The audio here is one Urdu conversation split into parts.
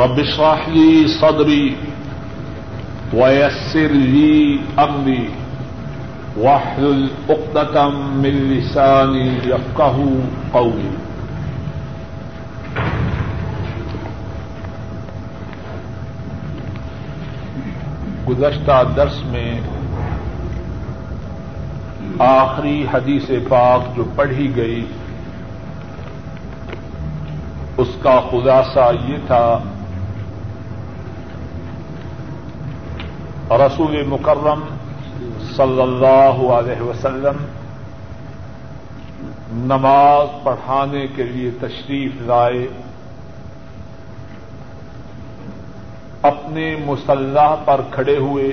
رب اشرح لي صدري ويسر لي امري واحلل عقدة من لساني يفقهوا قولي. گزشتہ درس میں آخری حدیث پاک جو پڑھی گئی، اس کا خلاصہ یہ تھا رسول مکرم صلی اللہ علیہ وسلم نماز پڑھانے کے لیے تشریف لائے، اپنے مسلح پر کھڑے ہوئے۔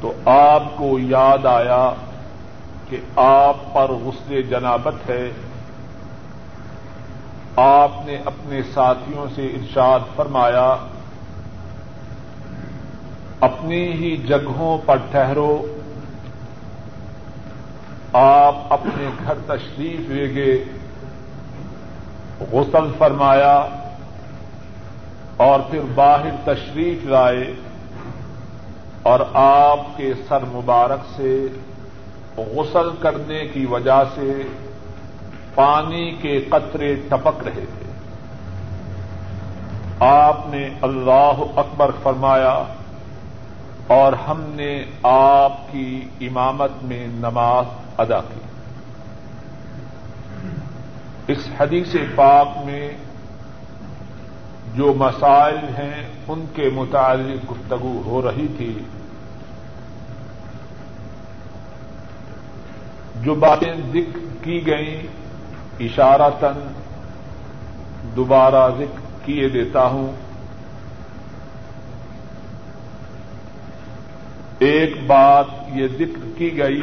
تو آپ کو یاد آیا کہ آپ پر غسل جنابت ہے۔ آپ نے اپنے ساتھیوں سے ارشاد فرمایا، اپنی ہی جگہوں پر ٹھہرو، آپ اپنے گھر تشریف لے گئے، غسل فرمایا اور پھر باہر تشریف لائے اور آپ کے سر مبارک سے غسل کرنے کی وجہ سے پانی کے قطرے ٹپک رہے تھے۔ آپ نے اللہ اکبر فرمایا، اور ہم نے آپ کی امامت میں نماز ادا کی۔ اس حدیث پاک میں جو مسائل ہیں، ان کے متعلق گفتگو ہو رہی تھی۔ جو باتیں ذکر کی گئیں اشارتن دوبارہ ذکر کیے دیتا ہوں۔ ایک بات یہ ذکر کی گئی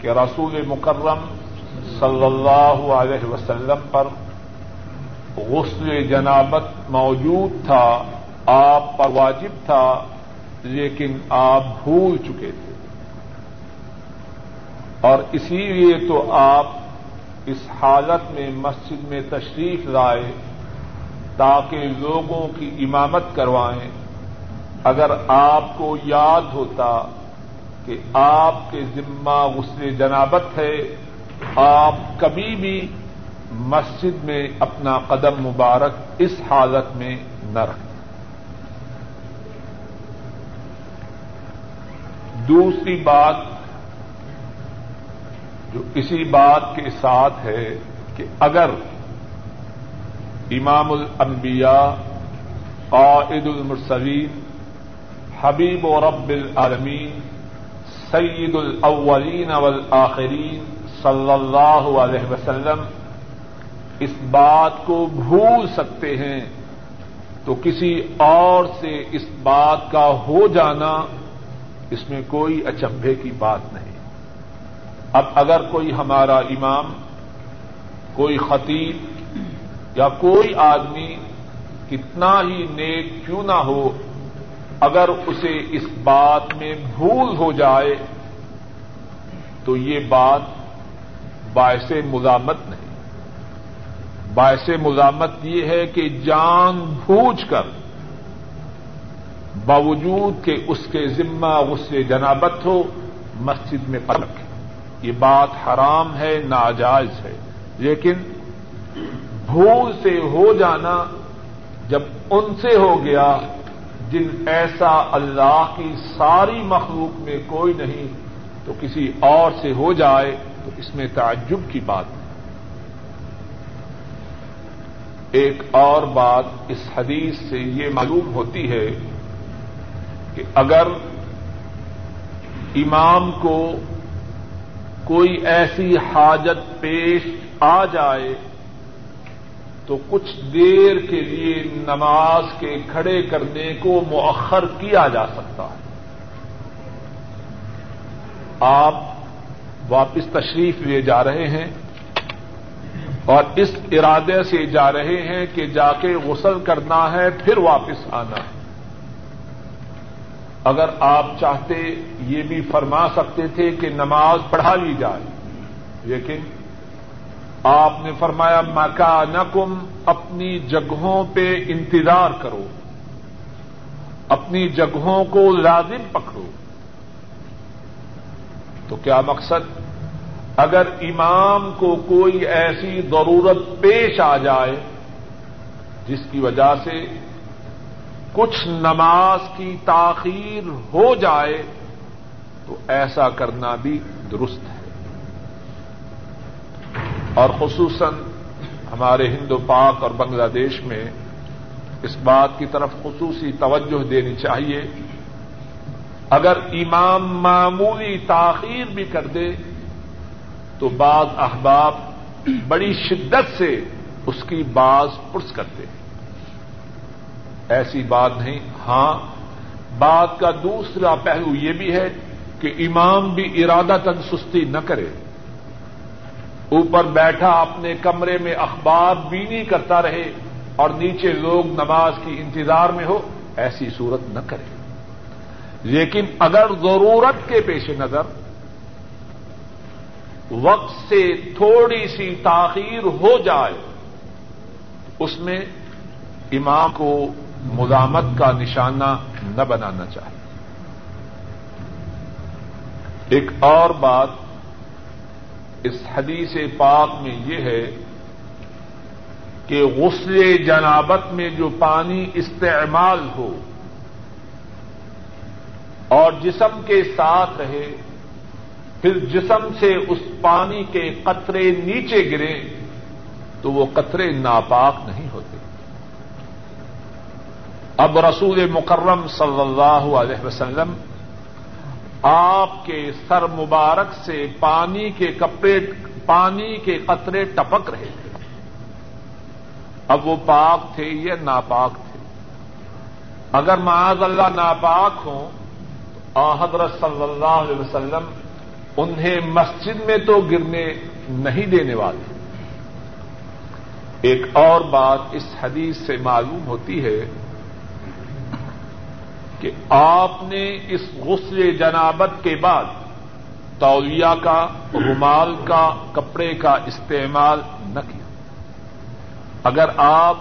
کہ رسول مکرم صلی اللہ علیہ وسلم پر غسل جنابت موجود تھا، آپ پر واجب تھا، لیکن آپ بھول چکے تھے۔ اور اسی لیے تو آپ اس حالت میں مسجد میں تشریف لائے تاکہ لوگوں کی امامت کروائیں۔ اگر آپ کو یاد ہوتا کہ آپ کے ذمہ غسل جنابت ہے، آپ کبھی بھی مسجد میں اپنا قدم مبارک اس حالت میں نہ رکھیں۔ دوسری بات جو اسی بات کے ساتھ ہے کہ اگر امام الانبیاء، قائد المرسلین، حبیب و رب العالمین، سید الاولین والآخرین صلی اللہ علیہ وسلم اس بات کو بھول سکتے ہیں، تو کسی اور سے اس بات کا ہو جانا اس میں کوئی اچمبے کی بات نہیں۔ اب اگر کوئی ہمارا امام، کوئی خطیب یا کوئی آدمی کتنا ہی نیک کیوں نہ ہو، اگر اسے اس بات میں بھول ہو جائے، تو یہ بات باعث مزامت نہیں۔ باعث مزامت یہ ہے کہ جان بوجھ کر باوجود کہ اس کے ذمہ غصے جنابت ہو، مسجد میں پلک یہ بات حرام ہے، ناجائز ہے۔ لیکن بھول سے ہو جانا جب ان سے ہو گیا جن ایسا اللہ کی ساری مخلوق میں کوئی نہیں، تو کسی اور سے ہو جائے تو اس میں تعجب کی بات۔ ہے ایک اور بات اس حدیث سے یہ معلوم ہوتی ہے کہ اگر امام کو کوئی ایسی حاجت پیش آ جائے تو کچھ دیر کے لیے نماز کے کھڑے کرنے کو مؤخر کیا جا سکتا ہے۔ آپ واپس تشریف لے جا رہے ہیں اور اس ارادے سے جا رہے ہیں کہ جا کے غسل کرنا ہے، پھر واپس آنا ہے۔ اگر آپ چاہتے یہ بھی فرما سکتے تھے کہ نماز پڑھا لی جائے، لیکن آپ نے فرمایا، مکانکم، اپنی جگہوں پہ انتظار کرو، اپنی جگہوں کو لازم پکڑو۔ تو کیا مقصد؟ اگر امام کو کوئی ایسی ضرورت پیش آ جائے، جس کی وجہ سے کچھ نماز کی تاخیر ہو جائے تو ایسا کرنا بھی درست ہے۔ اور خصوصاً ہمارے ہندو پاک اور بنگلہ دیش میں اس بات کی طرف خصوصی توجہ دینی چاہیے۔ اگر امام معمولی تاخیر بھی کر دے تو بعض احباب بڑی شدت سے اس کی باز پرس کرتے ہیں۔ ایسی بات نہیں۔ ہاں بات کا دوسرا پہلو یہ بھی ہے کہ امام بھی ارادہ تن سستی نہ کرے۔ اوپر بیٹھا اپنے کمرے میں اخبار بینی کرتا رہے اور نیچے لوگ نماز کی انتظار میں ہو، ایسی صورت نہ کرے۔ لیکن اگر ضرورت کے پیش نظر وقت سے تھوڑی سی تاخیر ہو جائے، اس میں امام کو مزامت کا نشانہ نہ بنانا چاہیے۔ ایک اور بات اس حدیث پاک میں یہ ہے کہ غسل جنابت میں جو پانی استعمال ہو اور جسم کے ساتھ رہے، پھر جسم سے اس پانی کے قطرے نیچے گرے تو وہ قطرے ناپاک نہیں ہوتے۔ اب رسول مکرم صلی اللہ علیہ وسلم آپ کے سر مبارک سے پانی کے کپڑے، پانی کے قطرے ٹپک رہے تھے۔ اب وہ پاک تھے یا ناپاک تھے؟ اگر معاذ اللہ ناپاک ہوں، تو حضرت صلی اللہ علیہ وسلم انہیں مسجد میں تو گرنے نہیں دینے والے۔ ایک اور بات اس حدیث سے معلوم ہوتی ہے کہ آپ نے اس غسل جنابت کے بعد تولیہ کا، رومال کا، کپڑے کا استعمال نہ کیا۔ اگر آپ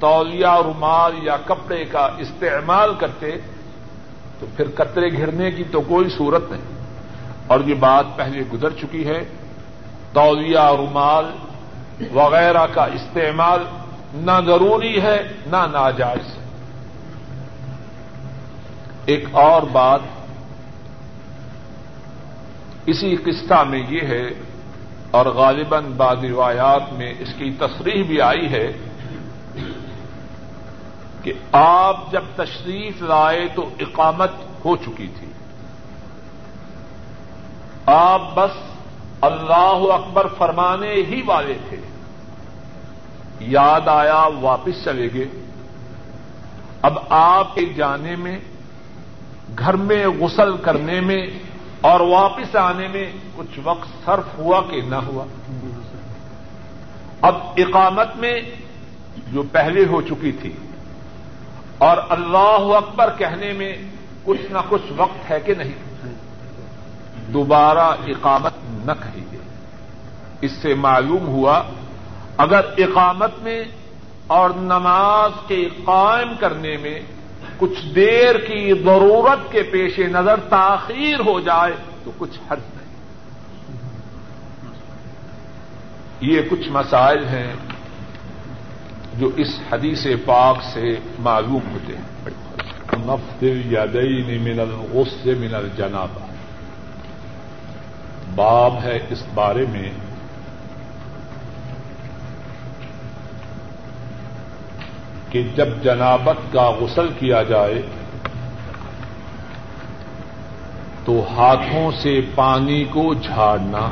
تولیہ رومال یا کپڑے کا استعمال کرتے تو پھر قطرے گھرنے کی تو کوئی صورت نہیں۔ اور یہ بات پہلے گزر چکی ہے۔ تولیہ رومال وغیرہ کا استعمال نہ ضروری ہے، نہ ناجائز۔ ہے ایک اور بات اسی قصہ میں یہ ہے اور غالباً بعض روایات میں اس کی تصریح بھی آئی ہے کہ آپ جب تشریف لائے تو اقامت ہو چکی تھی۔ آپ بس اللہ اکبر فرمانے ہی والے تھے۔ یاد آیا واپس چلے گئے۔ اب آپ کے جانے میں گھر میں غسل کرنے میں اور واپس آنے میں کچھ وقت صرف ہوا کہ نہ ہوا۔ اب اقامت میں جو پہلے ہو چکی تھی اور اللہ اکبر کہنے میں کچھ نہ کچھ وقت ہے کہ نہیں، دوبارہ اقامت نہ کہیے اس سے معلوم ہوا اگر اقامت میں اور نماز کے قائم کرنے میں کچھ دیر کی ضرورت کے پیش نظر تاخیر ہو جائے تو کچھ حرض نہیں۔ یہ کچھ مسائل ہیں جو اس حدیث پاک سے معلوم ہوتے ہیں۔ نفل یادئی من الغص من الجنابہ۔ باب ہے اس بارے میں کہ جب جنابت کا غسل کیا جائے تو ہاتھوں سے پانی کو جھاڑنا۔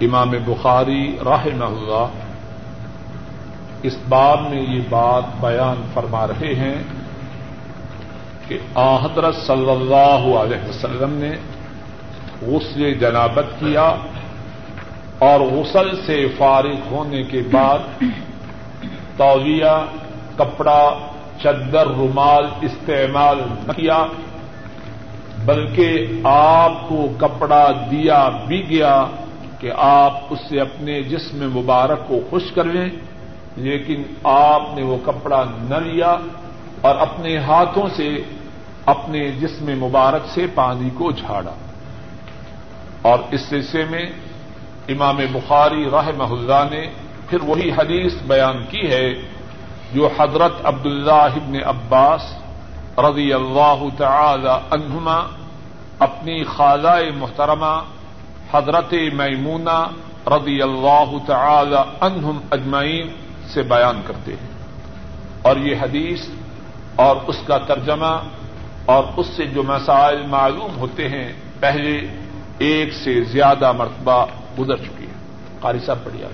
امام بخاری راہ اللہ اس باب میں یہ بات بیان فرما رہے ہیں کہ آحدرت صلی اللہ علیہ وسلم نے غسل جنابت کیا اور غسل سے فارغ ہونے کے بعد تولیہ کپڑا چدر رومال، استعمال نہ کیا، بلکہ آپ کو کپڑا دیا بھی گیا کہ آپ اس سے اپنے جسم مبارک کو خوش کر لیں، لیکن آپ نے وہ کپڑا نہ لیا اور اپنے ہاتھوں سے اپنے جسم مبارک سے پانی کو جھاڑا۔ اور اس سلسلے میں امام بخاری راہ اللہ نے پھر وہی حدیث بیان کی ہے جو حضرت عبداللہ ابن عباس رضی اللہ تعالی عنہما اپنی خالہ محترمہ حضرت میمونہ رضی اللہ تعالی عنہم اجمعین سے بیان کرتے ہیں اور یہ حدیث اور اس کا ترجمہ اور اس سے جو مسائل معلوم ہوتے ہیں پہلے ایک سے زیادہ مرتبہ گزر چکی ہے قاری صاحب پڑھیا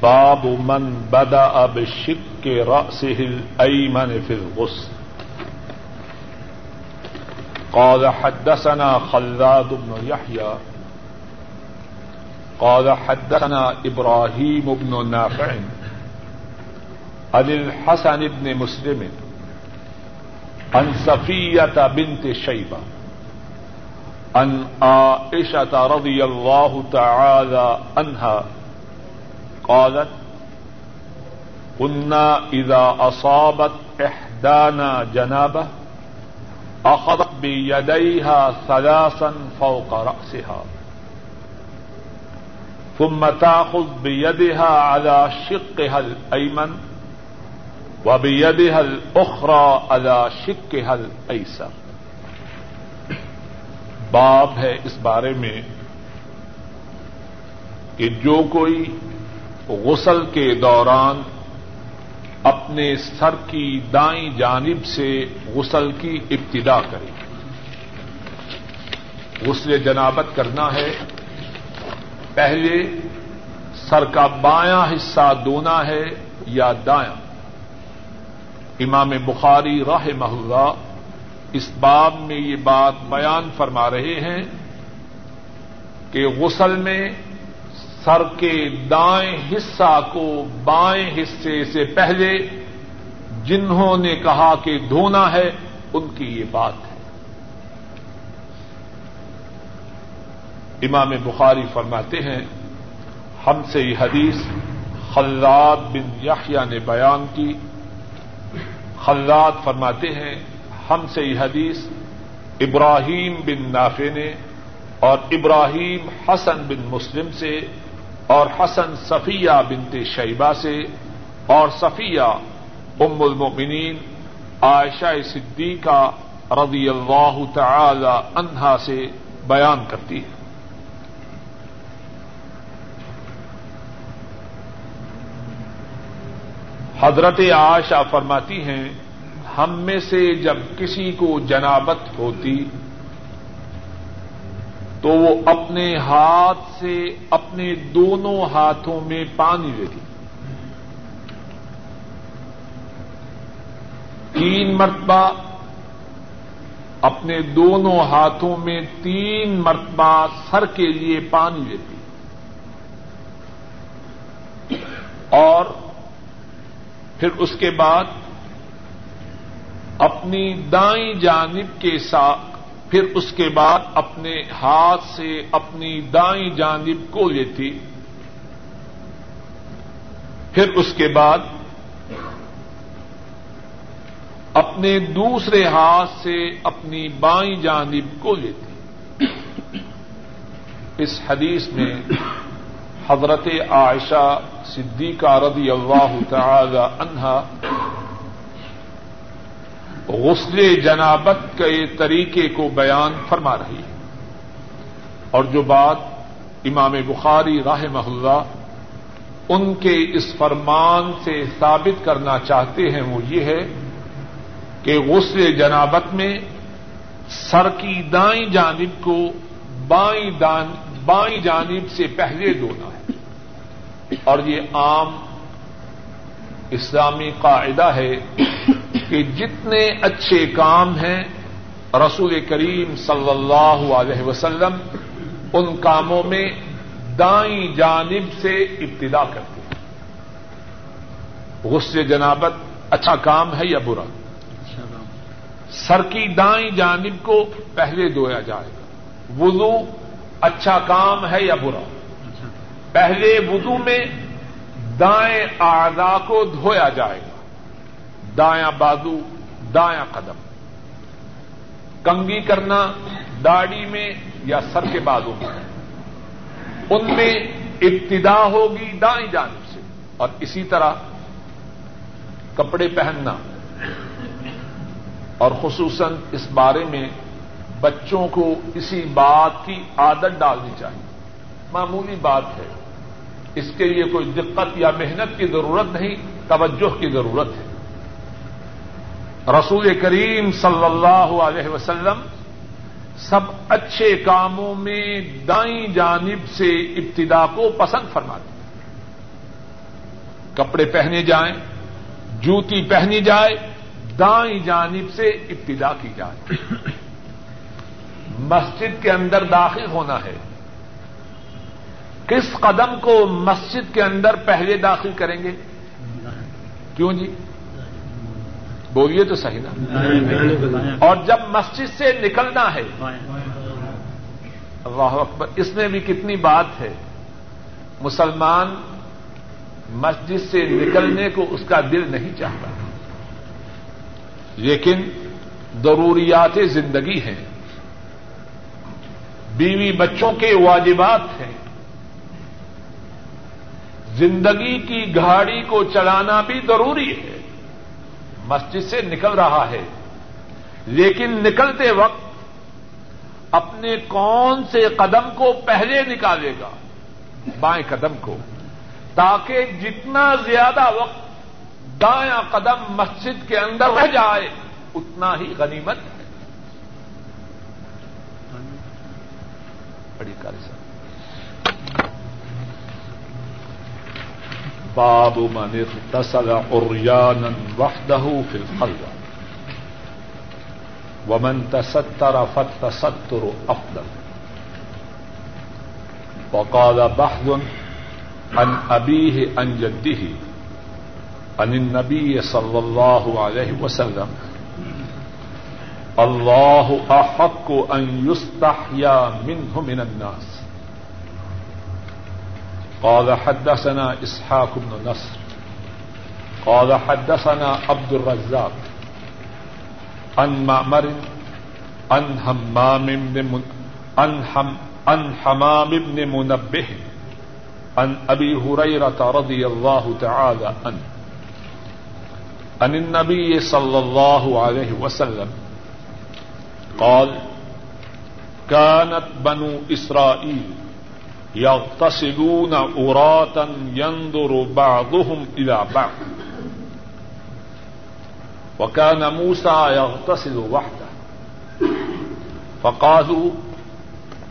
باب من بدا اب شک کے راسل ایمن فی الغسل. قال حدثنا خلاد بن يحيى. قال حدثنا ابراهيم بن نافع عن الحسن بن مسلم عن صفية بنت شيبة عن عائشة رضي الله تعالى عنها قالت، كنا إذا أصابت إحدانا جنابه أخذت بيديها ثلاثا فوق رأسها، ثم تأخذ بيدها على شقها الأيمن، وبيدها الأخرى على شقها الأيسر. باب ہے اس بارے میں کہ جو کوئی غسل کے دوران اپنے سر کی دائیں جانب سے غسل کی ابتدا کرے غسل جنابت کرنا ہے۔ پہلے سر کا بایاں حصہ دونا ہے یا دایاں امام بخاری راہ محلہ اس باب میں یہ بات بیان فرما رہے ہیں کہ غسل میں سر کے دائیں حصہ کو بائیں حصے سے پہلے جنہوں نے کہا کہ دھونا ہے، ان کی یہ بات ہے۔ امام بخاری فرماتے ہیں، ہم سے یہ حدیث خلاد بن یحییٰ نے بیان کی۔ خلاد فرماتے ہیں، ہم سے یہ حدیث ابراہیم بن نافع نے اور ابراہیم حسن بن مسلم سے اور حسن صفیہ بنت شیبہ سے اور صفیہ ام المؤمنین عائشہ صدیقہ رضی اللہ تعالی عنہا سے بیان کرتی ہے۔ حضرت عائشہ فرماتی ہیں، ہم میں سے جب کسی کو جنابت ہوتی تو وہ اپنے ہاتھ سے اپنے دونوں ہاتھوں میں پانی لیتی تین مرتبہ اپنے دونوں ہاتھوں میں تین مرتبہ سر کے لیے پانی لیتی اور پھر اس کے بعد اپنی دائیں جانب کے ساتھ پھر اس کے بعد اپنے ہاتھ سے اپنی دائیں جانب کو لیتی۔ پھر اس کے بعد اپنے دوسرے ہاتھ سے اپنی بائیں جانب کو لیتی۔ اس حدیث میں حضرت عائشہ صدیقہ رضی اللہ تعالی عنہا غسل جنابت کے طریقے کو بیان فرما رہی ہے۔ اور جو بات امام بخاری راہ محلہ ان کے اس فرمان سے ثابت کرنا چاہتے ہیں وہ یہ ہے کہ غسل جنابت میں سر کی دائیں جانب کو بائیں بائیں جانب سے پہلے دھونا ہے۔ اور یہ عام اسلامی قاعدہ ہے کہ جتنے اچھے کام ہیں رسول کریم صلی اللہ علیہ وسلم ان کاموں میں دائیں جانب سے ابتدا کرتے ہیں۔ غصے جنابت اچھا کام ہے یا برا؟ سر کی دائیں جانب کو پہلے دھویا جائے گا۔ وضو اچھا کام ہے یا برا؟ پہلے وضو میں دائیں آزا کو دھویا جائے گا۔ دایاں بازو دایاں قدم۔ کنگی کرنا داڑھی میں یا سر کے بازو میں۔ ان میں ابتدا ہوگی دائیں جانب سے۔ اور اسی طرح کپڑے پہننا۔ اور خصوصاً اس بارے میں بچوں کو اسی بات کی عادت ڈالنی چاہیے۔ معمولی بات ہے۔ اس کے لیے کوئی دقت یا محنت کی ضرورت نہیں، توجہ کی ضرورت ہے۔ رسول کریم صلی اللہ علیہ وسلم سب اچھے کاموں میں دائیں جانب سے ابتدا کو پسند فرماتے کپڑے پہنے جائیں، جوتی پہنی جائے، دائیں جانب سے ابتدا کی جائے۔ مسجد کے اندر داخل ہونا ہے۔ کس قدم کو مسجد کے اندر پہلے داخل کریں گے؟ کیوں جی؟ بولیے تو صحیح نا۔ اور جب مسجد سے نکلنا ہے، اللہ اکبر، اس میں بھی کتنی بات ہے۔ مسلمان مسجد سے نکلنے کو اس کا دل نہیں چاہتا۔ لیکن ضروریات زندگی ہیں۔ بیوی بچوں کے واجبات ہیں۔ زندگی کی گاڑی کو چلانا بھی ضروری ہے۔ مسجد سے نکل رہا ہے۔ لیکن نکلتے وقت اپنے کون سے قدم کو پہلے نکالے گا؟ بائیں قدم کو۔ تاکہ جتنا زیادہ وقت دایاں قدم مسجد کے اندر رہ جائے، اتنا ہی غنیمت ہے۔ بڑی کاری سر باب من اغتسل عريانا وحده في الخلوة. ومن تستر فالتستر أفضل. وقال بحث عن أبيه عن جده عن النبي صلى الله عليه وسلم. الله أحق أن يستحيا منه من الناس. قال حدثنا اسحاق بن نصر. قال حدثنا عبد الرزاق عن معمر عن حمام بن عن حم، عن حمام بن منبه عن ابي هريره رضي الله تعالى عنه. عن النبي صلى الله عليه وسلم قال كانت بنو اسرائيل يغتسلون عراة ينظر بعضهم إلى بعض. وكان موسى يغتسل وحده. فقالوا،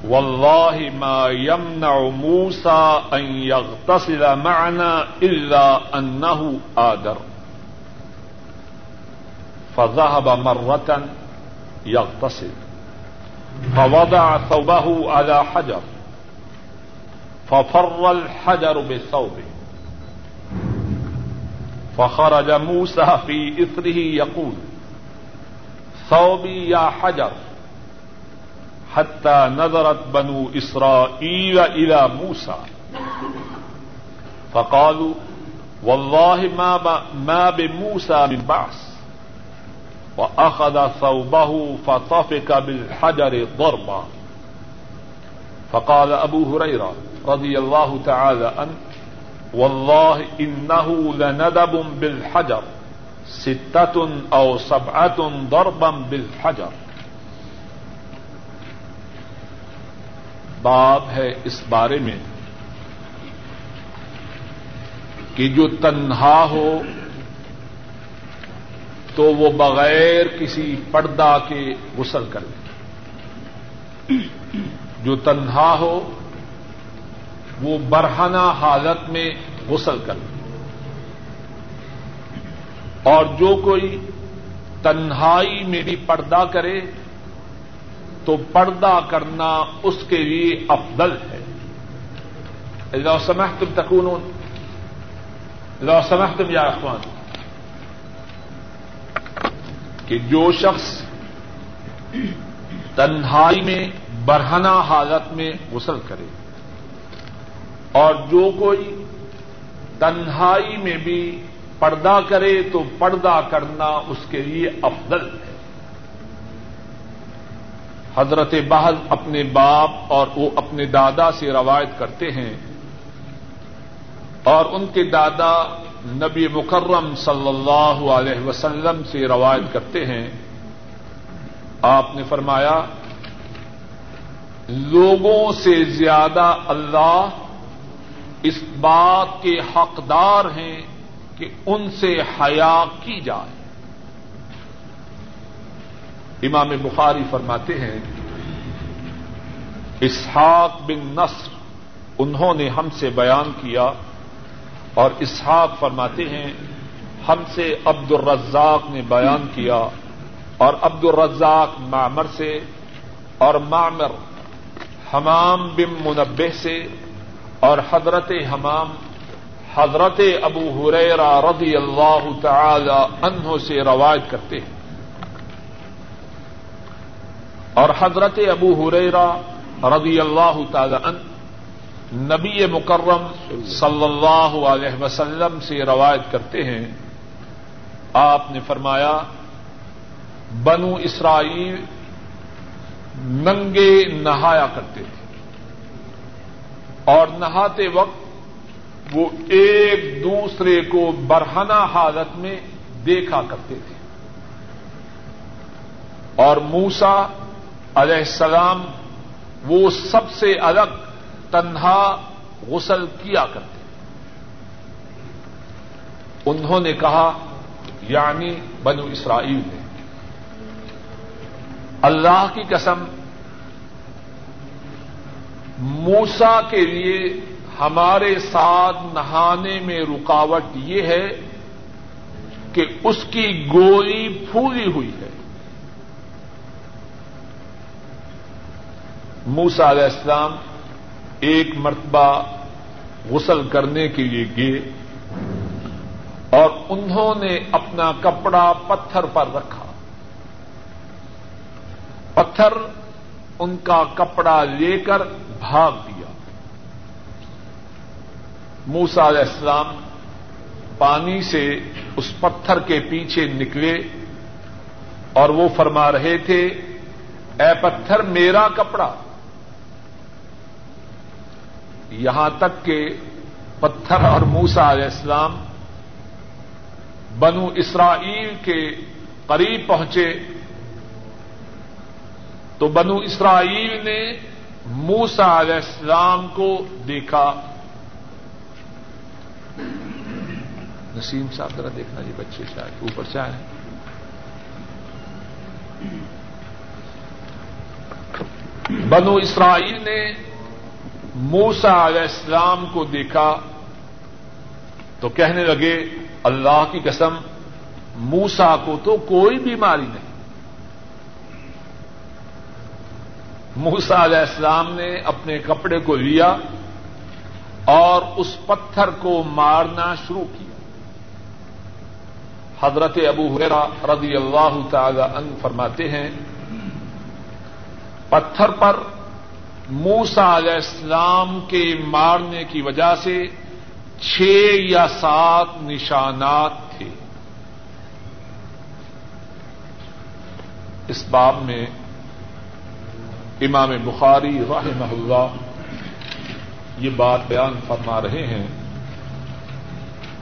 والله ما يمنع موسى أن يغتسل معنا إلا أنه آدر. فذهب مرة يغتسل. فوضع ثوبه على حجر. ففر الحجر بثوبه. فخرج موسى في إثره يقول ثوبي يا حجر. حتى نظرت بنو إسرائيل إلى موسى. فقالوا والله ما, ما بموسى من بعث. وأخذ ثوبه فطفك بالحجر ضربا. فقال أبو هريرة رضي الله تعالى عنه، والله إنه لندب بالحجر، ستة أو سبعة ضربا بالحجر. باب ہے اس بارے میں کہ جو تنہا ہو، تو وہ بغیر کسی پردہ کے غسل کرے جو تنہا ہو، وہ برہنہ حالت میں غسل کر اور جو کوئی تنہائی میں بھی پردہ کرے، تو پردہ کرنا اس کے لیے افضل ہے۔ لو سمح تم تکون لو سمح تم یا اخوان، کہ جو شخص تنہائی میں برہنا حالت میں غسل کرے۔ اور جو کوئی تنہائی میں بھی پردہ کرے تو پردہ کرنا اس کے لیے افضل ہے۔ حضرت بحل اپنے باپ اور وہ اپنے دادا سے روایت کرتے ہیں اور ان کے دادا نبی مکرم صلی اللہ علیہ وسلم سے روایت کرتے ہیں۔ آپ نے فرمایا لوگوں سے زیادہ اللہ اس بات کے حقدار ہیں کہ ان سے حیا کی جائے۔ امام بخاری فرماتے ہیں، اسحاق بن نصر، انہوں نے ہم سے بیان کیا اور اسحاق فرماتے ہیں، ہم سے عبد الرزاق نے بیان کیا اور عبد الرزاق معمر سے اور معمر حمام بن منبع سے اور حضرت حمام، حضرت ابو حریرا رضی اللہ تعالی عنہ سے روایت کرتے ہیں۔ اور حضرت ابو حریرا رضی اللہ تعالی عنہ نبی مکرم صلی اللہ علیہ وسلم سے روایت کرتے ہیں۔ آپ نے فرمایا، بنو اسرائیل ننگے نہایا کرتے تھے۔ اور نہاتے وقت وہ ایک دوسرے کو برہنا حالت میں دیکھا کرتے تھے۔ اور موسا علیہ السلام وہ سب سے الگ تنہا غسل کیا کرتے انہوں نے کہا یعنی بنو اسرائیل نے۔ اللہ کی قسم موسا کے لیے ہمارے ساتھ نہانے میں رکاوٹ یہ ہے کہ اس کی گوئی پھولی ہوئی ہے۔ موسا علیہ السلام ایک مرتبہ غسل کرنے کے لیے گئے اور انہوں نے اپنا کپڑا پتھر پر رکھا۔ پتھر ان کا کپڑا لے کر بھاگ دیا۔ موسا علیہ السلام پانی سے اس پتھر کے پیچھے نکلے اور وہ فرما رہے تھے، اے پتھر، میرا کپڑا۔ یہاں تک کہ پتھر اور موسا علیہ السلام بنو اسرائیل کے قریب پہنچے۔ تو بنو اسرائیل نے موسا علیہ السلام کو دیکھا۔ نسیم صاحب ذرا دیکھنا جی بچے شاید اوپر سے آئے بنو اسرائیل نے موسا علیہ السلام کو دیکھا۔ تو کہنے لگے، اللہ کی قسم موسا کو تو کوئی بیماری نہیں۔ موسا علیہ السلام نے اپنے کپڑے کو لیا اور اس پتھر کو مارنا شروع کیا۔ حضرت ابو حیرا رضی اللہ تعالی عنہ فرماتے ہیں، پتھر پر موسا علیہ السلام کے مارنے کی وجہ سے چھ یا سات نشانات تھے۔ اس باب میں امام بخاری رحمہ اللہ یہ بات بیان فرما رہے ہیں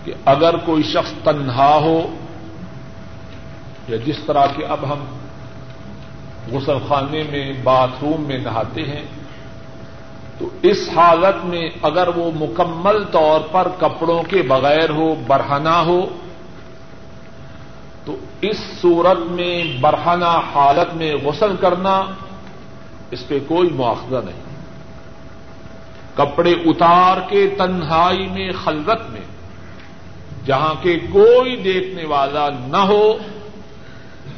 کہ اگر کوئی شخص تنہا ہو یا جس طرح کے اب ہم غسل خانے میں باتھ روم میں نہاتے ہیں، تو اس حالت میں اگر وہ مکمل طور پر کپڑوں کے بغیر ہو برہنا ہو، تو اس صورت میں برہنا حالت میں غسل کرنا اس پہ کوئی مواخذہ نہیں۔ کپڑے اتار کے تنہائی میں، خلوت میں، جہاں کے کوئی دیکھنے والا نہ ہو،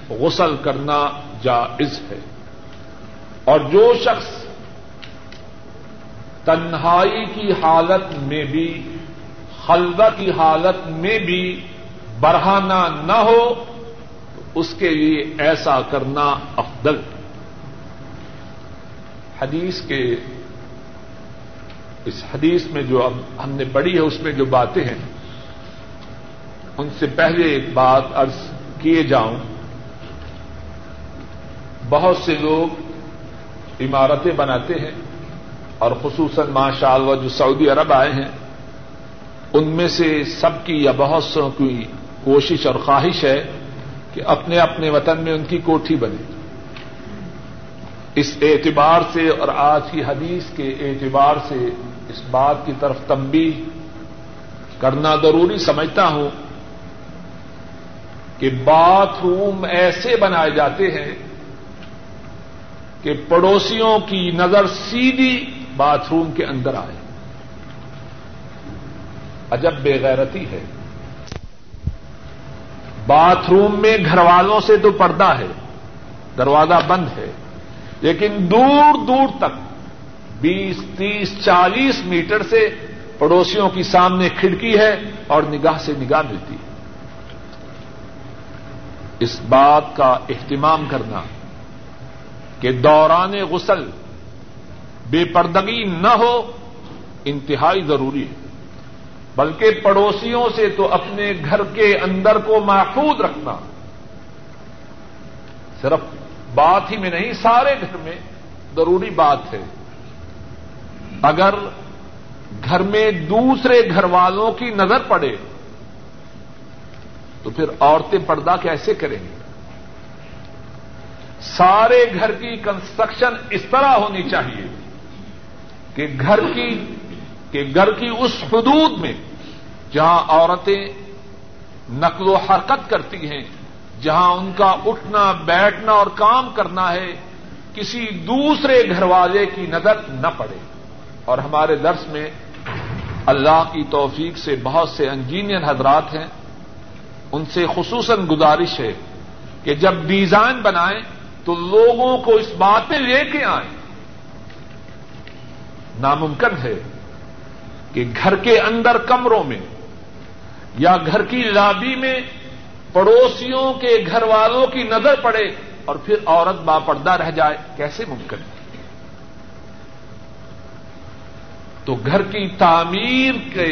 غسل کرنا جائز ہے۔ اور جو شخص تنہائی کی حالت میں بھی، خلوت کی حالت میں بھی بڑھانا نہ ہو، اس کے لیے ایسا کرنا افضل۔ ہے حدیث کے اس حدیث میں جو اب ہم نے پڑھی ہے، اس میں جو باتیں ہیں، ان سے پہلے ایک بات ارض کیے جاؤں۔ بہت سے لوگ عمارتیں بناتے ہیں اور خصوصاً ماشاء اللہ جو سعودی عرب آئے ہیں، ان میں سے سب کی یا بہت سو کی کوشش اور خواہش ہے کہ اپنے اپنے وطن میں ان کی کوٹھی بنے۔ اس اعتبار سے اور آج کی حدیث کے اعتبار سے اس بات کی طرف تمبی کرنا ضروری سمجھتا ہوں کہ باتھ روم ایسے بنائے جاتے ہیں کہ پڑوسیوں کی نظر سیدھی باتھ روم کے اندر آئے۔ عجب بے غیرتی ہے۔ باتھ روم میں گھر والوں سے تو پردہ ہے، دروازہ بند ہے۔ لیکن دور دور تک بیس، تیس، چالیس میٹر سے پڑوسیوں کی سامنے کھڑکی ہے اور نگاہ سے نگاہ ملتی ہے۔ اس بات کا اہتمام کرنا کہ دوران غسل بے پردگی نہ ہو انتہائی ضروری ہے۔ بلکہ پڑوسیوں سے تو اپنے گھر کے اندر کو محفوظ رکھنا صرف بات ہی میں نہیں، سارے گھر میں ضروری بات ہے۔ اگر گھر میں دوسرے گھر والوں کی نظر پڑے، تو پھر عورتیں پردہ کیسے کریں گی؟ سارے گھر کی کنسٹرکشن اس طرح ہونی چاہیے کہ گھر کی، کہ گھر کی اس حدود میں جہاں عورتیں نقل و حرکت کرتی ہیں جہاں ان کا اٹھنا، بیٹھنا اور کام کرنا ہے، کسی دوسرے گھر والے کی نظر نہ پڑے۔ اور ہمارے درس میں اللہ کی توفیق سے بہت سے انجینئر حضرات ہیں۔ ان سے خصوصاً گزارش ہے کہ جب ڈیزائن بنائیں تو لوگوں کو اس بات میں لے کے آئیں۔ ناممکن ہے کہ گھر کے اندر کمروں میں یا گھر کی لابی میں پڑوسیوں کے گھر والوں کی نظر پڑے اور پھر عورت باپردہ رہ جائے، کیسے ممکن؟ ہے تو گھر کی تعمیر کے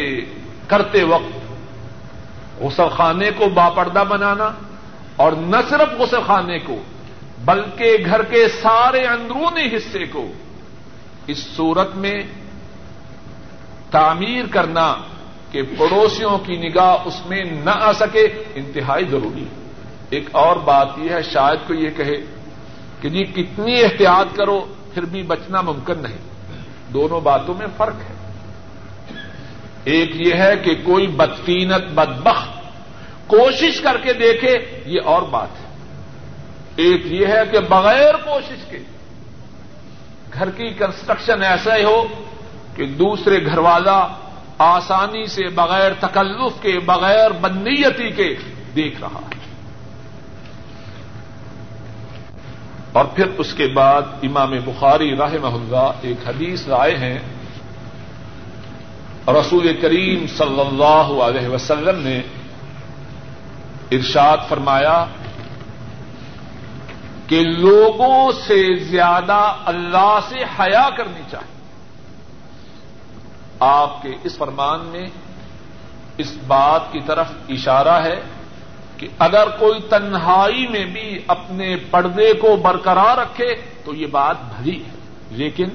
کرتے وقت غسل خانے کو باپردہ بنانا، اور نہ صرف غسل خانے کو، بلکہ گھر کے سارے اندرونی حصے کو، اس صورت میں تعمیر کرنا کہ پڑوسیوں کی نگاہ اس میں نہ آ سکے، انتہائی ضروری ہے۔ ایک اور بات یہ ہے، شاید کو یہ کہے کہ جی کتنی احتیاط کرو، پھر بھی بچنا ممکن نہیں۔ دونوں باتوں میں فرق ہے۔ ایک یہ ہے کہ کوئی بدفینت، بدبخت کوشش کر کے دیکھے، یہ اور بات ہے۔ ایک یہ ہے کہ بغیر کوشش کے گھر کی کنسٹرکشن ایسا ہی ہو کہ دوسرے گھر والا آسانی سے بغیر تکلف کے، بغیر بندیتی کے دیکھ رہا ہے۔ اور پھر اس کے بعد امام بخاری راہ محلہ ایک حدیث رائے ہیں۔ رسول کریم صلی اللہ علیہ وسلم نے ارشاد فرمایا کہ لوگوں سے زیادہ اللہ سے حیا کرنی چاہیے۔ آپ کے اس فرمان میں اس بات کی طرف اشارہ ہے کہ اگر کوئی تنہائی میں بھی اپنے پردے کو برقرار رکھے تو یہ بات بھری ہے۔ لیکن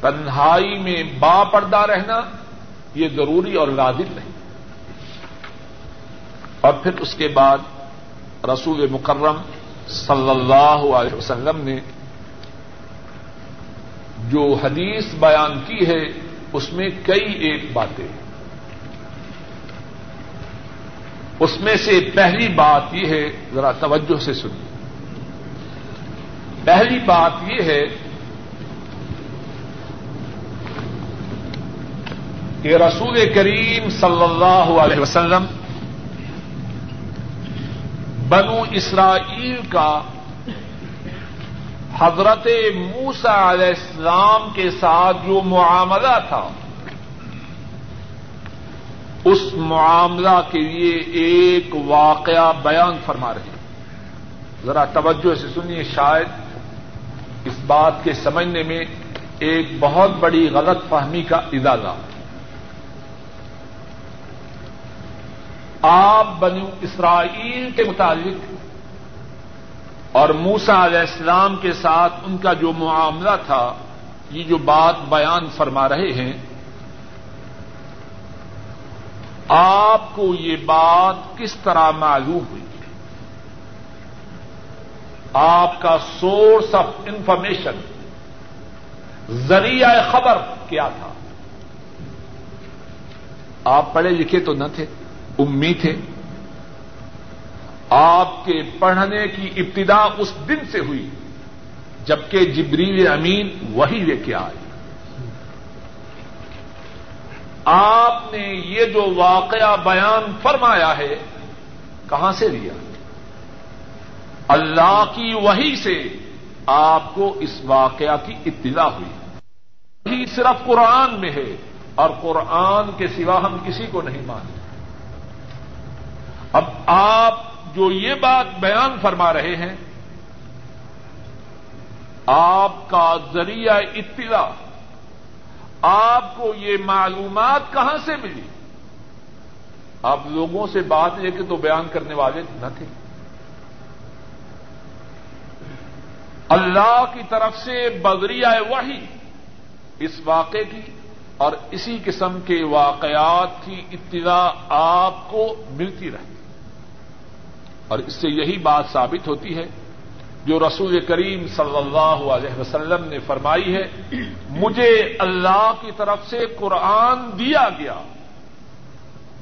تنہائی میں با پردہ رہنا یہ ضروری اور لازم نہیں۔ اور پھر اس کے بعد رسول مکرم صلی اللہ علیہ وسلم نے جو حدیث بیان کی ہے اس میں کئی ایک باتیں۔ اس میں سے پہلی بات یہ ہے، ذرا توجہ سے سنیے۔ پہلی بات یہ ہے کہ رسول کریم صلی اللہ علیہ وسلم بنو اسرائیل کا حضرت موسا علیہ السلام کے ساتھ جو معاملہ تھا، اس معاملہ کے لیے ایک واقعہ بیان فرما رہے ذرا توجہ سے سنیے، شاید اس بات کے سمجھنے میں ایک بہت بڑی غلط فہمی کا ادارہ آپ بنو اسرائیل کے متعلق اور موسا علیہ السلام کے ساتھ ان کا جو معاملہ تھا، یہ جو بات بیان فرما رہے ہیں، آپ کو یہ بات کس طرح معلوم ہوئی؟ آپ کا سورس آف انفارمیشن ذریعہ خبر کیا تھا؟ آپ پڑھے لکھے تو نہ تھے امی تھے۔ آپ کے پڑھنے کی ابتدا اس دن سے ہوئی، جبکہ جبریل امین وہی لے کے آئے۔ آپ نے یہ جو واقعہ بیان فرمایا ہے، کہاں سے لیا؟ اللہ کی وہی سے آپ کو اس واقعہ کی اطلاع ہوئی۔ وہی صرف قرآن میں ہے، اور قرآن کے سوا ہم کسی کو نہیں مانتے۔ اب آپ جو یہ بات بیان فرما رہے ہیں، آپ کا ذریعہ اطلاع، آپ کو یہ معلومات کہاں سے ملی؟ آپ لوگوں سے بات لے کے تو بیان کرنے والے نہ تھے۔ اللہ کی طرف سے بدریہ وحی اس واقعے کی اور اسی قسم کے واقعات کی اطلاع آپ کو ملتی رہی اور اس سے یہی بات ثابت ہوتی ہے جو رسول کریم صلی اللہ علیہ وسلم نے فرمائی ہے، مجھے اللہ کی طرف سے قرآن دیا گیا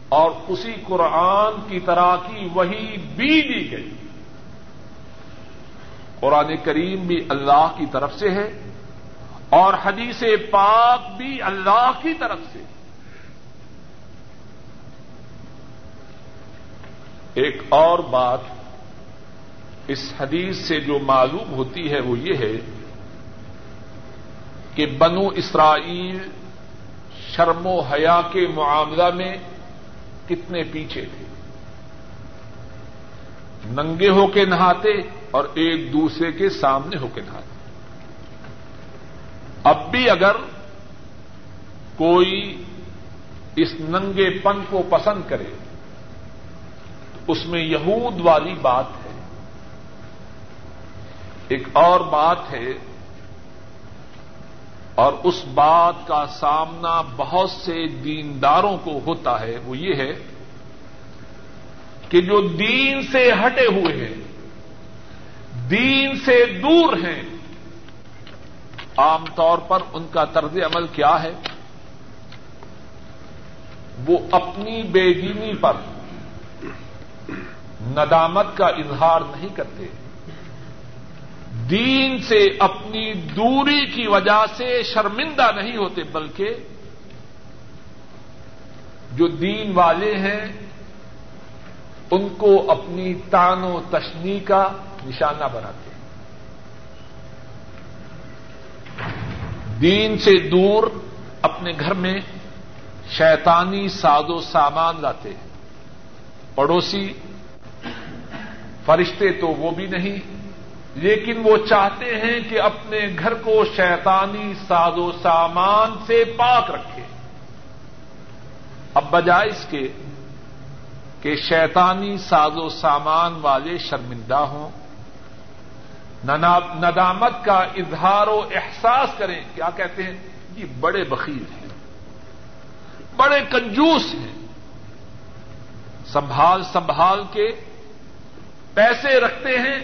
اور اسی قرآن کی طرح کی وہی بھی دی گئی۔ قرآن کریم بھی اللہ کی طرف سے ہے اور حدیث پاک بھی اللہ کی طرف سے۔ ہے ایک اور بات اس حدیث سے جو معلوم ہوتی ہے وہ یہ ہے کہ بنو اسرائیل شرم و حیا کے معاملہ میں کتنے پیچھے تھے۔ ننگے ہو کے نہاتے اور ایک دوسرے کے سامنے ہو کے نہاتے۔ اب بھی اگر کوئی اس ننگے پن کو پسند کرے اس میں یہود والی بات ہے۔ ایک اور بات ہے، اور اس بات کا سامنا بہت سے دینداروں کو ہوتا ہے، وہ یہ ہے کہ جو دین سے ہٹے ہوئے ہیں، دین سے دور ہیں، عام طور پر ان کا طرز عمل کیا ہے؟ وہ اپنی بے دینی پر ندامت کا اظہار نہیں کرتے۔ دین سے اپنی دوری کی وجہ سے شرمندہ نہیں ہوتے، بلکہ جو دین والے ہیں، ان کو اپنی تان و تشنی کا نشانہ بناتے ہیں۔ دین سے دور اپنے گھر میں شیطانی ساز و سامان لاتے ہیں۔ پڑوسی فرشتے تو وہ بھی نہیں، لیکن وہ چاہتے ہیں کہ اپنے گھر کو شیطانی ساز و سامان سے پاک رکھے۔ اب بجائے اس کے کہ شیطانی ساز و سامان والے شرمندہ ہوں ندامت کا اظہار و احساس کریں۔ کیا کہتے ہیں؟ یہ بڑے بخیر ہیں، بڑے کنجوس ہیں۔ سنبھال سنبھال کے پیسے رکھتے ہیں،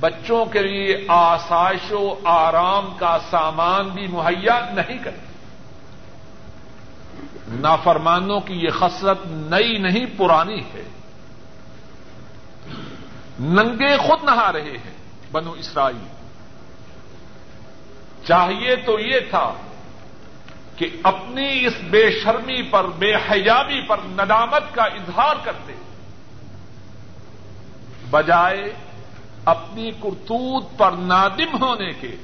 بچوں کے لیے آسائش و آرام کا سامان بھی مہیا نہیں کرتے۔ نافرمانوں کی یہ خصلت نئی نہیں، پرانی ہے۔ ننگے خود نہا رہے ہیں بنو اسرائیل۔ چاہیے تو یہ تھا کہ اپنی اس بے شرمی پر، بے حیابی پر ندامت کا اظہار کرتے۔ بجائے اپنی کرتوت پر نادم ہونے کے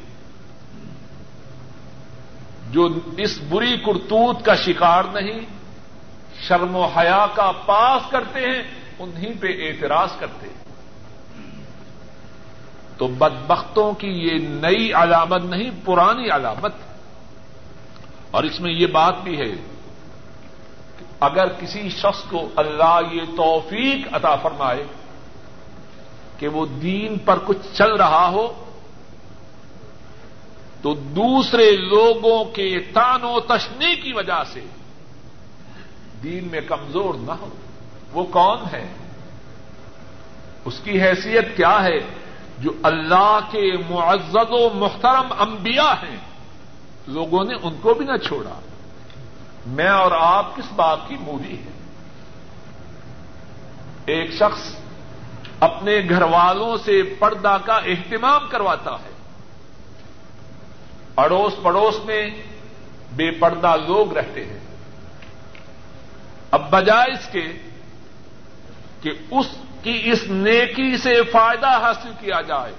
جو اس بری کرتوت کا شکار نہیں، شرم و حیا کا پاس کرتے ہیں انہیں پہ اعتراض کرتے ہیں۔ تو بدبختوں کی یہ نئی علامت نہیں، پرانی علامت۔ اور اس میں یہ بات بھی ہے کہ اگر کسی شخص کو اللہ یہ توفیق عطا فرمائے کہ وہ دین پر کچھ چل رہا ہو تو دوسرے لوگوں کے تان و تشنی کی وجہ سے دین میں کمزور نہ ہو۔ وہ کون ہے؟ اس کی حیثیت کیا ہے؟ جو اللہ کے معزز و محترم انبیاء ہیں، لوگوں نے ان کو بھی نہ چھوڑا۔ میں اور آپ کس بات کی موری ہے ایک شخص اپنے گھر والوں سے پردہ کا اہتمام کرواتا ہے۔ اڑوس پڑوس میں بے پردہ لوگ رہتے ہیں۔ اب بجائے اس کے کہ اس کی اس نیکی سے فائدہ حاصل کیا جائے۔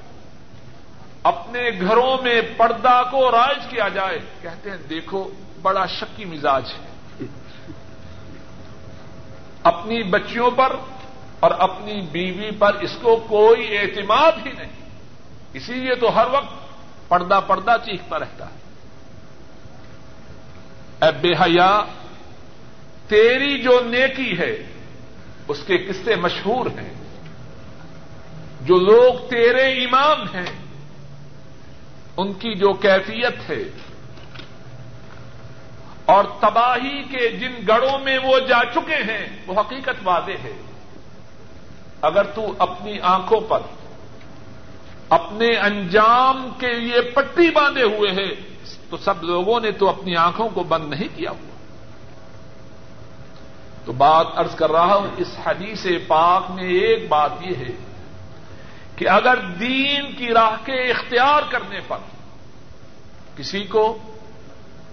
اپنے گھروں میں پردہ کو رائج کیا جائے۔ کہتے ہیں، دیکھو، بڑا شکی مزاج ہے۔ اپنی بچیوں پر اور اپنی بیوی پر اس کو کوئی اعتماد ہی نہیں۔ اسی لیے تو ہر وقت پردہ پردہ چیختا رہتا ہے۔ اے بے حیا، تیری جو نیکی ہے، اس کے قصے مشہور ہیں۔ جو لوگ تیرے امام ہیں، ان کی جو کیفیت ہے۔ اور تباہی کے جن گڑوں میں وہ جا چکے ہیں، وہ حقیقت واضح ہے۔ اگر تو اپنی آنکھوں پر اپنے انجام کے لیے پٹی باندھے ہوئے ہیں، تو سب لوگوں نے تو اپنی آنکھوں کو بند نہیں کیا ہوا۔ تو بات ارض کر رہا ہوں، اس حدیث پاک میں ایک بات یہ ہے کہ اگر دین کی راہ کے اختیار کرنے پر کسی کو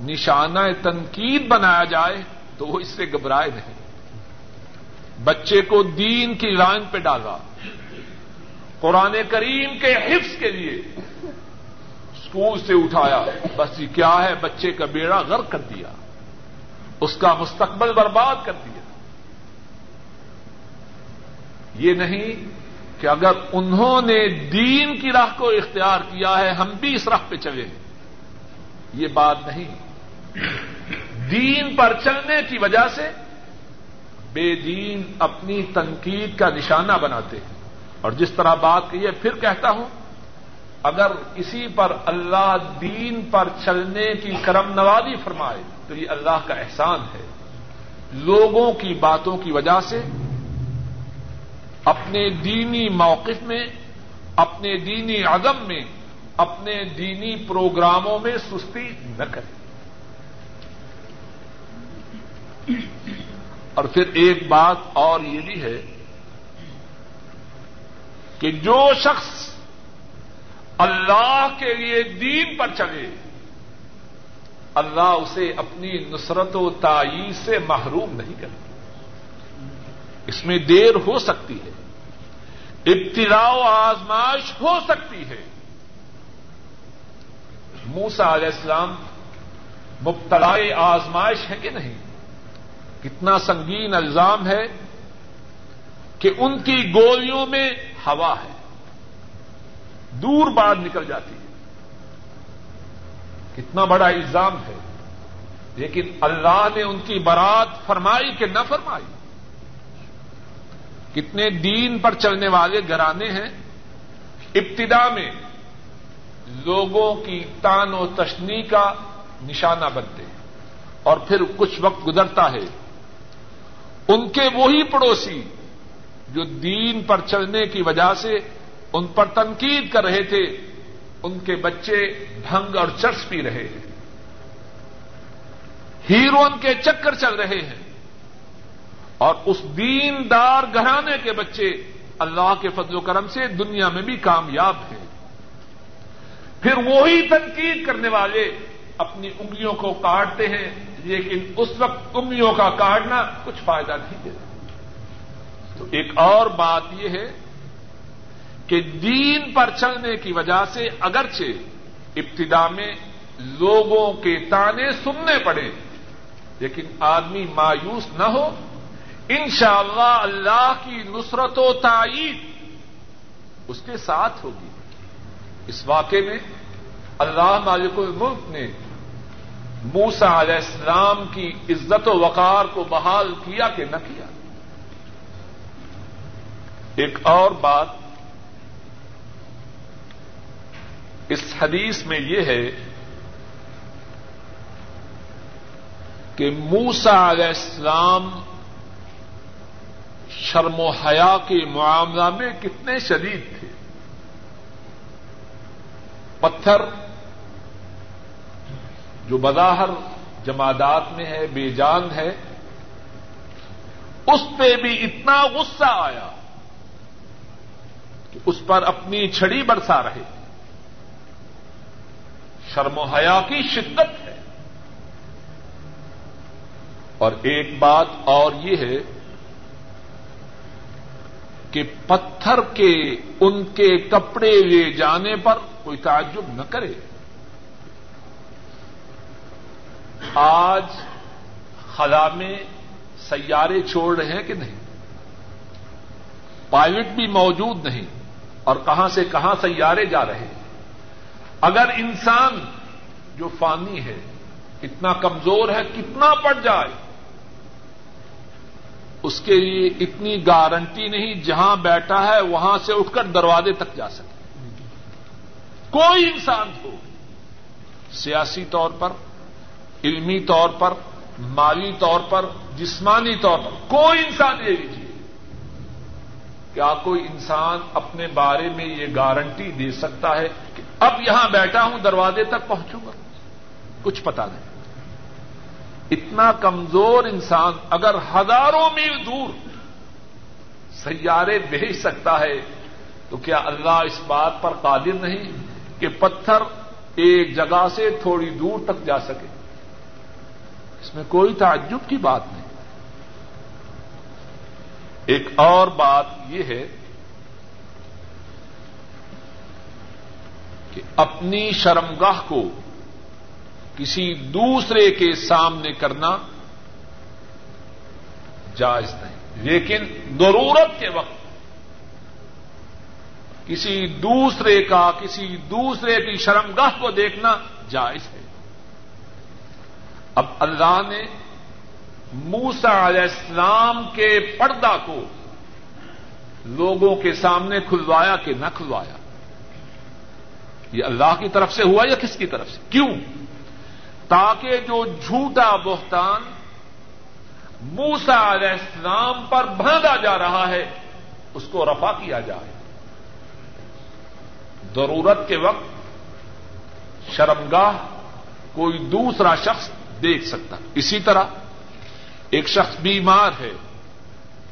نشانہ تنقید بنایا جائے، تو وہ اس سے گھبرائے نہیں۔ بچے کو دین کی لائن پہ ڈالا۔ قرآن کریم کے حفظ کے لیے اسکول سے اٹھایا۔ بس یہ کیا ہے؟ بچے کا بیڑا غرق کر دیا۔ اس کا مستقبل برباد کر دیا۔ یہ نہیں کہ اگر انہوں نے دین کی راہ کو اختیار کیا ہے، ہم بھی اس راہ پہ چلے۔ ہیں یہ بات نہیں۔ دین پر چلنے کی وجہ سے بے دین اپنی تنقید کا نشانہ بناتے ہیں۔ اور جس طرح بات کی ہے، پھر کہتا ہوں، اگر کسی پر اللہ دین پر چلنے کی کرم نوازی فرمائے، تو یہ اللہ کا احسان ہے۔ لوگوں کی باتوں کی وجہ سے، اپنے دینی موقف میں، اپنے دینی عدم میں، اپنے دینی پروگراموں میں سستی نہ کریں۔ اور پھر ایک بات اور یہ بھی ہے کہ جو شخص اللہ کے لیے دین پر چلے، اللہ اسے اپنی نصرت و تائید سے محروم نہیں کرتا۔ اس میں دیر ہو سکتی ہے ابتدا و آزمائش ہو سکتی ہے۔ موسا علیہ السلام مبتلا آزمائش ہے کہ نہیں؟ کتنا سنگین الزام ہے کہ ان کی گولیوں میں ہوا ہے۔ دور بعد نکل جاتی ہے۔ کتنا بڑا الزام ہے۔ لیکن اللہ نے ان کی برات فرمائی کہ نہ فرمائی۔ کتنے دین پر چلنے والے گرانے ہیں۔ ابتدا میں لوگوں کی تان و تشنی کا نشانہ بنتے ہیں اور پھر کچھ وقت گزرتا ہے۔ ان کے وہی پڑوسی جو دین پر چلنے کی وجہ سے ان پر تنقید کر رہے تھے، ان کے بچے بھنگ اور چرس پی رہے ہیں۔ ہیرون کے چکر چل رہے ہیں۔ اور اس دیندار گھرانے کے بچے اللہ کے فضل و کرم سے دنیا میں بھی کامیاب ہیں۔ پھر وہی تنقید کرنے والے اپنی انگلیوں کو کاٹتے ہیں۔ لیکن اس وقت انگلیوں کا کاٹنا کچھ فائدہ نہیں دیتا تو ایک اور بات یہ ہے کہ دین پر چلنے کی وجہ سے اگرچہ ابتدا میں لوگوں کے تانے سننے پڑے، لیکن آدمی مایوس نہ ہو، انشاءاللہ اللہ اللہ کی نصرت و تائید اس کے ساتھ ہوگی۔ اس واقعے میں اللہ مالک الملک نے موسا علیہ السلام کی عزت و وقار کو بحال کیا کہ نہ کیا؟ ایک اور بات اس حدیث میں یہ ہے کہ موسا علیہ السلام شرم و حیا کے معاملہ میں کتنے شدید تھے۔ پتھر جو بظاہر جمادات میں ہے، بے جان ہے، اس پہ بھی اتنا غصہ آیا کہ اس پر اپنی چھڑی برسا رہے۔ شرم و حیا کی شدت ہے۔ اور ایک بات اور یہ ہے کہ پتھر کے ان کے کپڑے لے جانے پر کوئی تعجب نہ کرے۔ آج خلا میں سیارے چھوڑ رہے ہیں کہ نہیں؟ پائلٹ بھی موجود نہیں اور کہاں سے کہاں سیارے جا رہے ہیں؟ اگر انسان جو فانی ہے اتنا کمزور ہے، کتنا پڑ جائے، اس کے لیے اتنی گارنٹی نہیں، جہاں بیٹھا ہے، وہاں سے اٹھ کر دروازے تک جا سکے۔ کوئی انسان ہو، سیاسی طور پر علمی طور پر، مالی طور پر، جسمانی طور پر، کوئی انسان یہ لیجیے کیا کوئی انسان اپنے بارے میں یہ گارنٹی دے سکتا ہے کہ اب یہاں بیٹھا ہوں، دروازے تک پہنچوں گا؟ کچھ پتا نہیں۔ اتنا کمزور انسان اگر ہزاروں میل دور سیارے بھیج سکتا ہے، تو کیا اللہ اس بات پر قادر نہیں کہ پتھر ایک جگہ سے تھوڑی دور تک جا سکے؟ اس میں کوئی تعجب کی بات نہیں۔ ایک اور بات یہ ہے کہ اپنی شرمگاہ کو کسی دوسرے کے سامنے کرنا جائز نہیں۔ لیکن ضرورت کے وقت کسی دوسرے کا، کسی دوسرے کی شرمگاہ کو دیکھنا جائز اب اللہ نے موسا علیہ السلام کے پردہ کو لوگوں کے سامنے کھلوایا کہ نہ کھلوایا؟ یہ اللہ کی طرف سے ہوا یا کس کی طرف سے؟ کیوں؟ تاکہ جو جھوٹا بہتان موسا علیہ السلام پر باندھا جا رہا ہے، اس کو رفا کیا جائے۔ ضرورت کے وقت شرمگاہ کوئی دوسرا شخص دیکھ سکتا۔ اسی طرح ایک شخص بیمار ہے،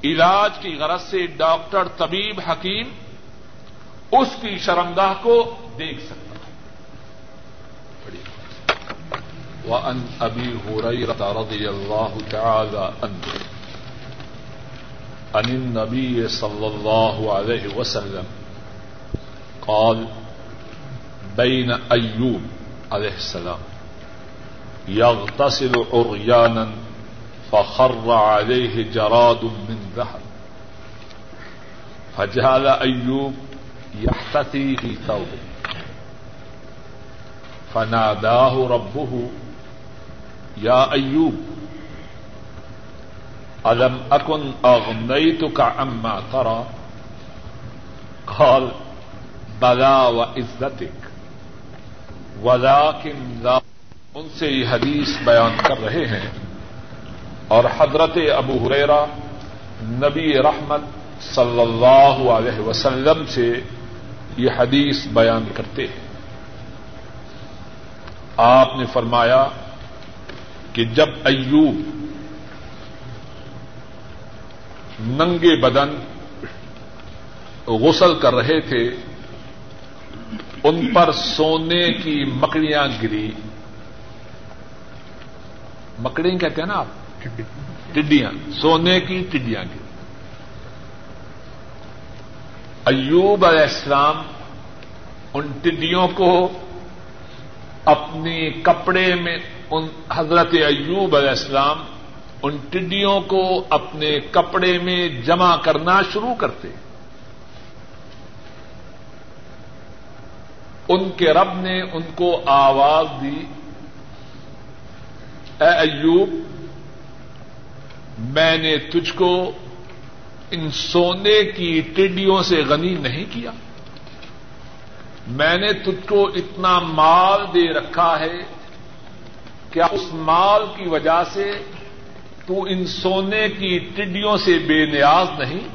علاج کی غرض سے ڈاکٹر طبیب حکیم اس کی شرمگاہ کو دیکھ سکتا۔ وأن أبي هريرة رضي الله تعالى عنه عن النبي صلى الله عليه وسلم قال بين أيوب عليه السلام۔ يغتسل عريانا فخر عليه جراد من ذهب. فجعل أيوب يحتثي في ثوبه. فناداه ربه، يا أيوب، ألم أكن أغنيتك عما ترى؟ قال بلا وعزتك، ولكن لا ان سے یہ حدیث بیان کر رہے ہیں اور حضرت ابو حریرا نبی رحمت صلی اللہ علیہ وسلم سے یہ حدیث بیان کرتے ہیں۔ آپ نے فرمایا کہ جب ایوب ننگے بدن غسل کر رہے تھے، ان پر سونے کی مکڑیاں گری۔ مکڑی کہتے ہیں نا آپ؟ ٹڈیاں، سونے کی ٹڈیاں گری ایوب علیہ السلام ان ٹڈیوں کو اپنی کپڑے میں ان حضرت ایوب علیہ السلام ان ٹڈیوں کو اپنے کپڑے میں جمع کرنا شروع کرتے۔ ان کے رب نے ان کو آواز دی۔ اے ایوب، میں نے تجھ کو ان سونے کی ٹڈیوں سے غنی نہیں کیا۔ میں نے تجھ کو اتنا مال دے رکھا ہے، کیا اس مال کی وجہ سے تو ان سونے کی ٹڈیوں سے بے نیاز نہیں؟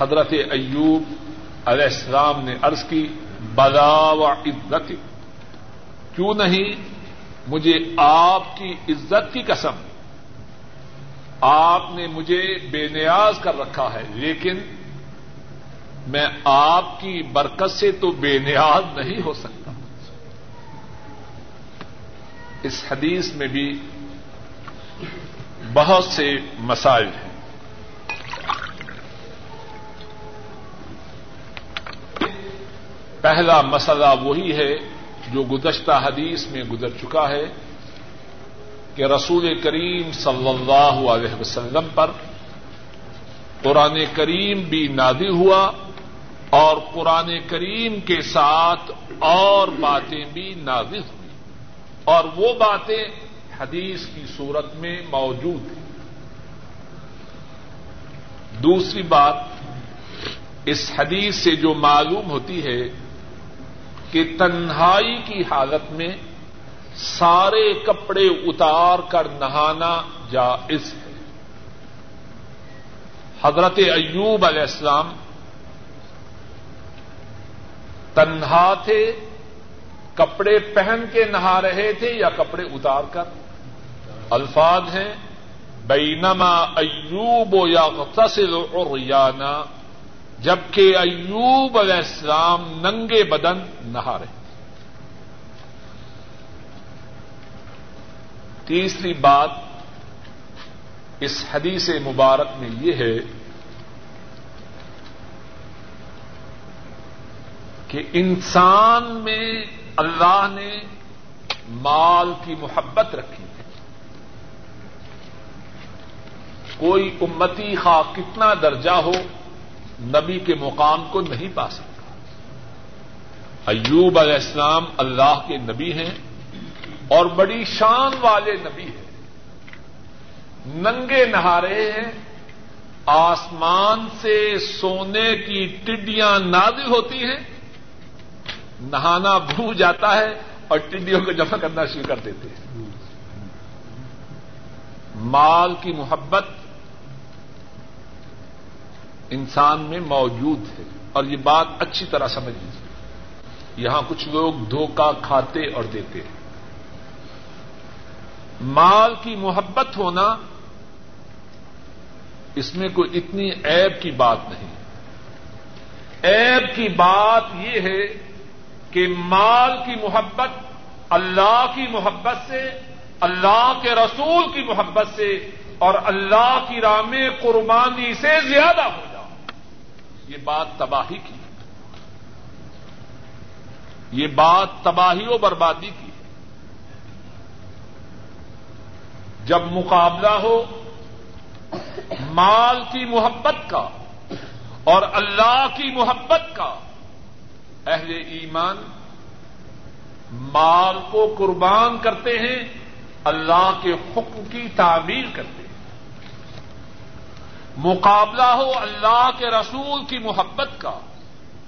حضرت ایوب علیہ السلام نے عرض کی، بلا و عزت کیوں نہیں؟ مجھے آپ کی عزت کی قسم، آپ نے مجھے بے نیاز کر رکھا ہے، لیکن میں آپ کی برکت سے تو بے نیاز نہیں ہو سکتا۔ اس حدیث میں بھی بہت سے مسائل ہیں۔ پہلا مسئلہ وہی ہے جو گزشتہ حدیث میں گزر چکا ہے کہ رسول کریم صلی اللہ علیہ وسلم پر قرآن کریم بھی نادی ہوا اور قرآن کریم کے ساتھ اور باتیں بھی نازل ہوئی اور وہ باتیں حدیث کی صورت میں موجود ہیں۔ دوسری بات، اس حدیث سے جو معلوم ہوتی ہے کہ تنہائی کی حالت میں سارے کپڑے اتار کر نہانا جائز ہے۔ حضرت ایوب علیہ السلام تنہا تھے، کپڑے پہن کے نہا رہے تھے یا کپڑے اتار کر؟ الفاظ ہیں، بینما ایوب یا تصل اور جبکہ ایوب علیہ السلام ننگے بدن نہا رہے تیسری بات اس حدیث مبارک میں یہ ہے کہ انسان میں اللہ نے مال کی محبت رکھی ہے۔ کوئی امتی خواہ کتنا درجہ ہو نبی کے مقام کو نہیں پا سکتا۔ ایوب علیہ السلام اللہ کے نبی ہیں اور بڑی شان والے نبی ہیں۔ ننگے نہا رہے ہیں۔ آسمان سے سونے کی ٹڈیاں نازل ہوتی ہیں۔ نہانا بھو جاتا ہے اور ٹڈیوں کو جمع کرنا شروع کر دیتے ہیں۔ مال کی محبت انسان میں موجود ہے اور یہ بات اچھی طرح سمجھ لیجیے یہاں کچھ لوگ دھوکہ کھاتے اور دیتے ہیں۔ مال کی محبت ہونا اس میں کوئی اتنی ایب کی بات نہیں۔ ایب کی بات یہ ہے کہ مال کی محبت اللہ کی محبت سے، اللہ کے رسول کی محبت سے اور اللہ کی رام قربانی سے زیادہ ہو یہ بات تباہی کی یہ بات تباہی و بربادی کی جب مقابلہ ہو، مال کی محبت کا اور اللہ کی محبت کا اہل ایمان مال کو قربان کرتے ہیں، اللہ کے حکم کی تعمیر کرتے ہیں۔ مقابلہ ہو اللہ کے رسول کی محبت کا،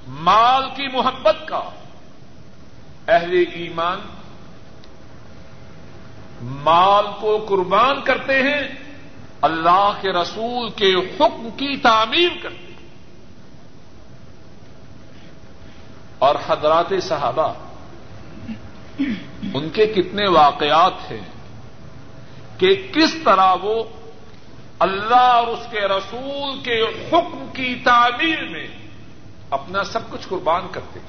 مال کی محبت کا۔ اہل ایمان مال کو قربان کرتے ہیں، اللہ کے رسول کے حکم کی تعمیر کرتے ہیں۔ اور حضرات صحابہ، ان کے کتنے واقعات ہیں کہ کس طرح وہ اللہ اور اس کے رسول کے حکم کی تعمیر میں اپنا سب کچھ قربان کرتے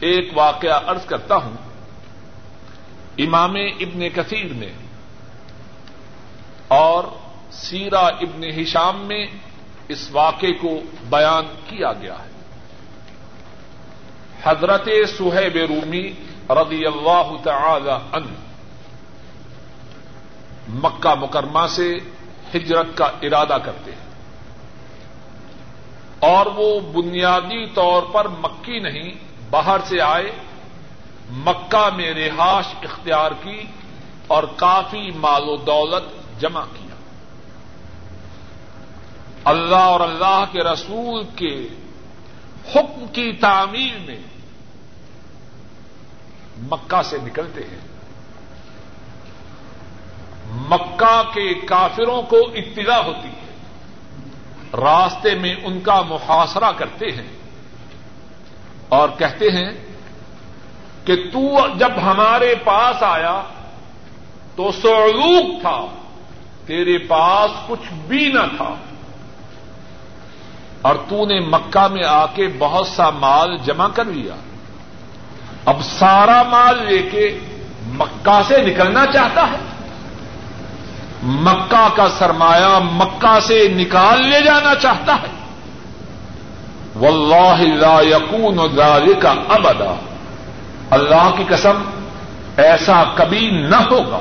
ایک واقعہ عرض کرتا ہوں۔ امام ابن کثیر میں اور سیرا ابن ہشام میں اس واقعے کو بیان کیا گیا ہے۔ حضرت سہیب رومی رضی اللہ تعالی عنہ مکہ مکرمہ سے ہجرت کا ارادہ کرتے ہیں۔ اور وہ بنیادی طور پر مکی نہیں، باہر سے آئے، مکہ میں رہائش اختیار کی اور کافی مال و دولت جمع کیا۔ اللہ اور اللہ کے رسول کے حکم کی تعمیر میں مکہ سے نکلتے ہیں۔ مکہ کے کافروں کو اطلاع ہوتی ہے۔ راستے میں ان کا محاصرہ کرتے ہیں اور کہتے ہیں کہ تو جب ہمارے پاس آیا تو سعلوک تھا، تیرے پاس کچھ بھی نہ تھا۔ اور تو نے مکہ میں آ کے بہت سا مال جمع کر لیا۔ اب سارا مال لے کے مکہ سے نکلنا چاہتا ہے۔ مکہ کا سرمایہ مکہ سے نکال لے جانا چاہتا ہے۔ واللہ لا یقون ذالک ابدا۔ اللہ کی قسم، ایسا کبھی نہ ہوگا۔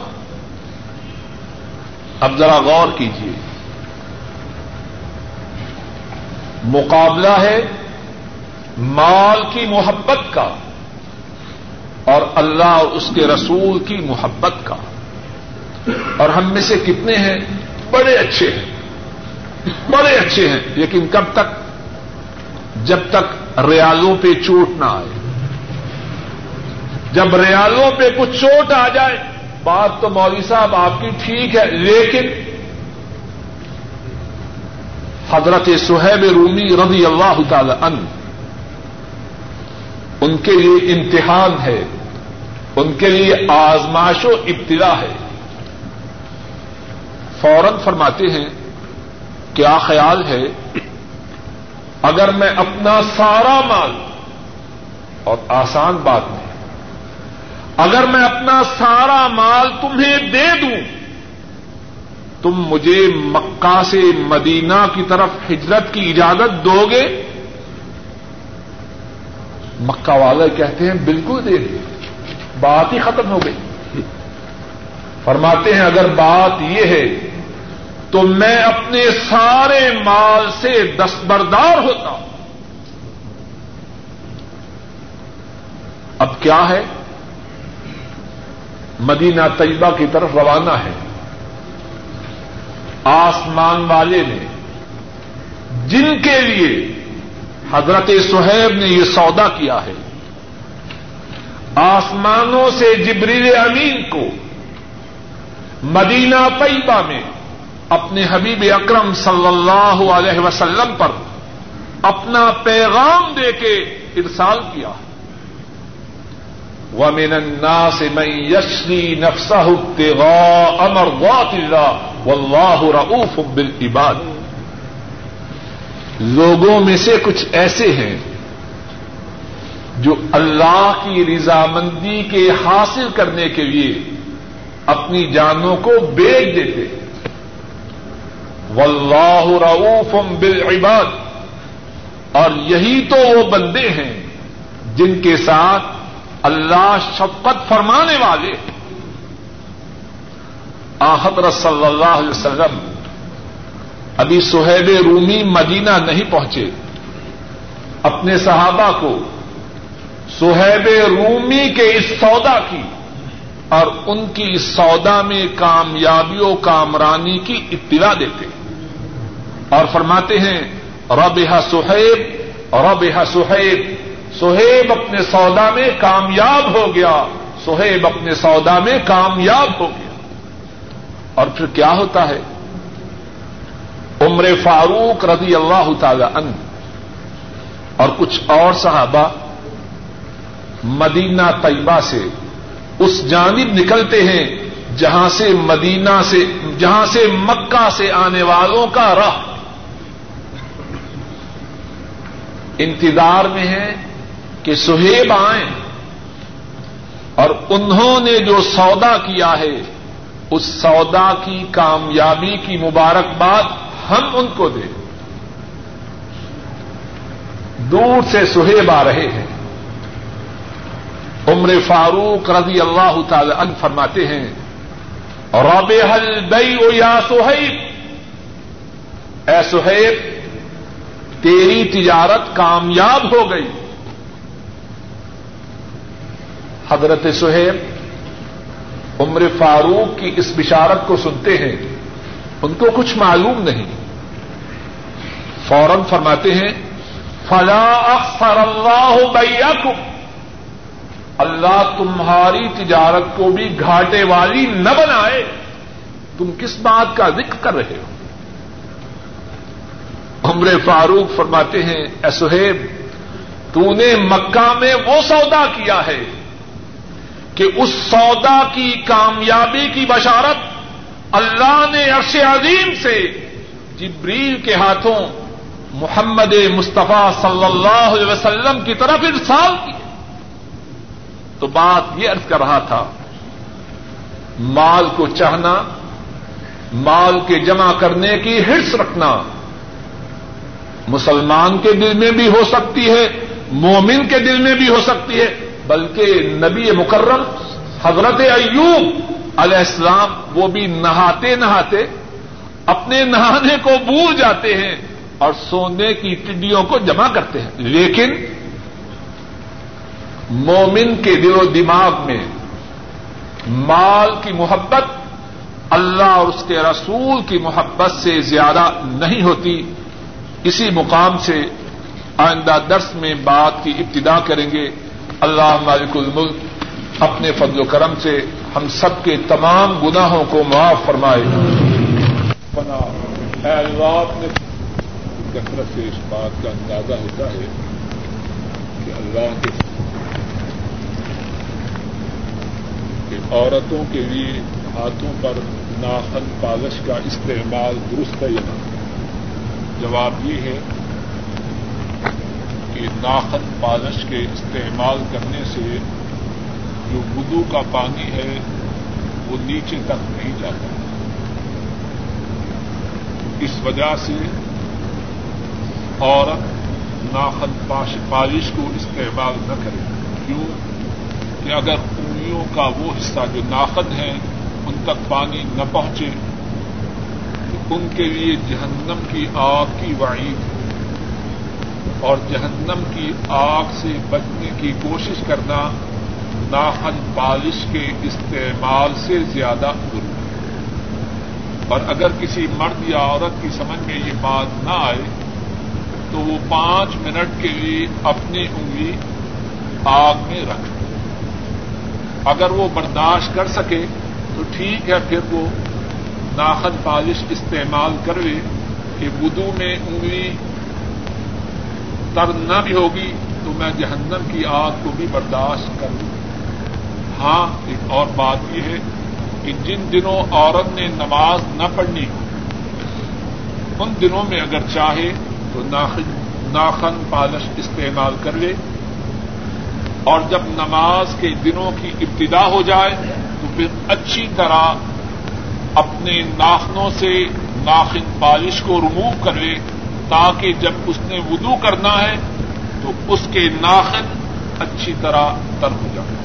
اب ذرا غور کیجیے مقابلہ ہے مال کی محبت کا اور اللہ اور اس کے رسول کی محبت کا۔ اور ہم میں سے کتنے ہیں؟ بڑے اچھے ہیں۔ بڑے اچھے ہیں، لیکن کب تک؟ جب تک ریالوں پہ چوٹ نہ آئے۔ جب ریالوں پہ کچھ چوٹ آ جائے، بات تو مولوی صاحب آپ کی ٹھیک ہے، لیکن حضرت سہیب رومی رضی اللہ تعالی ان ان کے لیے امتحان ہے، ان کے لیے آزماش و ابتدا ہے۔ فوراً فرماتے ہیں، کیا خیال ہے؟ اگر میں اپنا سارا مال اور آسان بات نہیں۔ اگر میں اپنا سارا مال تمہیں دے دوں، تم مجھے مکہ سے مدینہ کی طرف ہجرت کی اجازت دو گے مکہ والے کہتے ہیں، بالکل دے دیں بات ہی ختم ہو گئی۔ فرماتے ہیں، اگر بات یہ ہے تو میں اپنے سارے مال سے دستبردار ہوتا ہوں۔ اب کیا ہے؟ مدینہ طیبہ کی طرف روانہ ہے۔ آسمان والے نے جن کے لیے حضرت سہیب نے یہ سودا کیا ہے، آسمانوں سے جبریل امین کو مدینہ طیبہ میں اپنے حبیب اکرم صلی اللہ علیہ وسلم پر اپنا پیغام دے کے ارسال کیا۔ ومن الناس من يشري نفسه ابتغاء مرضات الله والله رؤوف بالعباد۔ لوگوں میں سے کچھ ایسے ہیں جو اللہ کی رضامندی کے حاصل کرنے کے لیے اپنی جانوں کو بیچ دیتے ہیں۔ واللہ رعوف بالعباد۔ اور یہی تو وہ بندے ہیں جن کے ساتھ اللہ شفقت فرمانے والے۔ آحدر صلی اللہ علیہ وسلم، ابھی سہیب رومی مدینہ نہیں پہنچے۔ اپنے صحابہ کو سہیب رومی کے اس سودا کی اور ان کی اس سودا میں کامیابیوں، کامرانی کی اطلاع دیتے۔ ہیں اور فرماتے ہیں رب سہیب رب سہیب سہیب اپنے سودا میں کامیاب ہو گیا سہیب اپنے سودا میں کامیاب ہو گیا۔ اور پھر کیا ہوتا ہے؟ عمر فاروق رضی اللہ تعالی ان اور کچھ اور صحابہ مدینہ طیبہ سے اس جانب نکلتے ہیں جہاں سے مدینہ سے، جہاں سے مکہ سے آنے والوں کا راہ انتظار میں ہے کہ سہیب آئیں اور انہوں نے جو سودا کیا ہے، اس سودا کی کامیابی کی مبارکباد ہم ان کو دیں۔ دور سے سہیب آ رہے ہیں۔ عمر فاروق رضی اللہ تعالی عنہ فرماتے ہیں رب حل دئی یا سہیب۔ اے سہیب تیری تجارت کامیاب ہو گئی۔ حضرت سہیب عمر فاروق کی اس بشارت کو سنتے ہیں، ان کو کچھ معلوم نہیں۔ فوراً فرماتے ہیں، فلا اخر اللہ بیاکم اللہ تمہاری تجارت کو بھی گھاٹے والی نہ بنائے۔ تم کس بات کا ذکر کر رہے ہو؟ عمر فاروق فرماتے ہیں، اے سہیب، تو نے مکہ میں وہ سودا کیا ہے کہ اس سودا کی کامیابی کی بشارت اللہ نے عرش عظیم سے جبریل کے ہاتھوں محمد مصطفیٰ صلی اللہ علیہ وسلم کی طرف ارسال کی۔ تو بات یہ ارض کر رہا تھا، مال کو چاہنا، مال کے جمع کرنے کی ہرس رکھنا مسلمان کے دل میں بھی ہو سکتی ہے، مومن کے دل میں بھی ہو سکتی ہے، بلکہ نبی مکرم، حضرت ایوب علیہ السلام وہ بھی نہاتے نہاتے اپنے نہانے کو بھول جاتے ہیں اور سونے کی ٹڈیوں کو جمع کرتے ہیں۔ لیکن مومن کے دل و دماغ میں مال کی محبت، اللہ اور اس کے رسول کی محبت سے زیادہ نہیں ہوتی۔ اسی مقام سے آئندہ درس میں بات کی ابتدا کریں گے۔ اللہ مالک الملک اپنے فضل و کرم سے ہم سب کے تمام گناہوں کو معاف فرمائے۔ اللہ نے کثرت سے اس بات کا اندازہ ہوتا ہے کہ اللہ کے کہ عورتوں کے لیے ہاتھوں پر ناخن پالش کا استعمال درست ہے یا جواب یہ ہے کہ ناخن پالش کے استعمال کرنے سے جو بدو کا پانی ہے وہ نیچے تک نہیں جاتا۔ اس وجہ سے عورت ناخن پالش کو استعمال نہ کرے۔ کیوں؟ کہ اگر انگلیوں کا وہ حصہ جو ناخن ہے، ان تک پانی نہ پہنچے ان کے لیے جہنم کی آگ کی وعید اور جہنم کی آگ سے بچنے کی کوشش کرنا ناخن پالش کے استعمال سے زیادہ ضروری ہے۔ اور اگر کسی مرد یا عورت کی سمجھ میں یہ بات نہ آئے، تو وہ پانچ منٹ کے لیے اپنی انگلی آگ میں رکھ۔ اگر وہ برداشت کر سکے، تو ٹھیک ہے، پھر وہ ناخن پالش استعمال کر لے کہ بدو میں انگلی تر نہ بھی ہوگی تو میں جہنم کی آگ کو بھی برداشت کر لوں ہاں ایک اور بات یہ ہے کہ جن دنوں عورت نے نماز نہ پڑھنی ہو ان دنوں میں اگر چاہے تو ناخن پالش استعمال کر لے اور جب نماز کے دنوں کی ابتدا ہو جائے تو پھر اچھی طرح اپنے ناخنوں سے ناخن پالش کو ریموو کر لے تاکہ جب اس نے وضو کرنا ہے تو اس کے ناخن اچھی طرح تر ہو جائے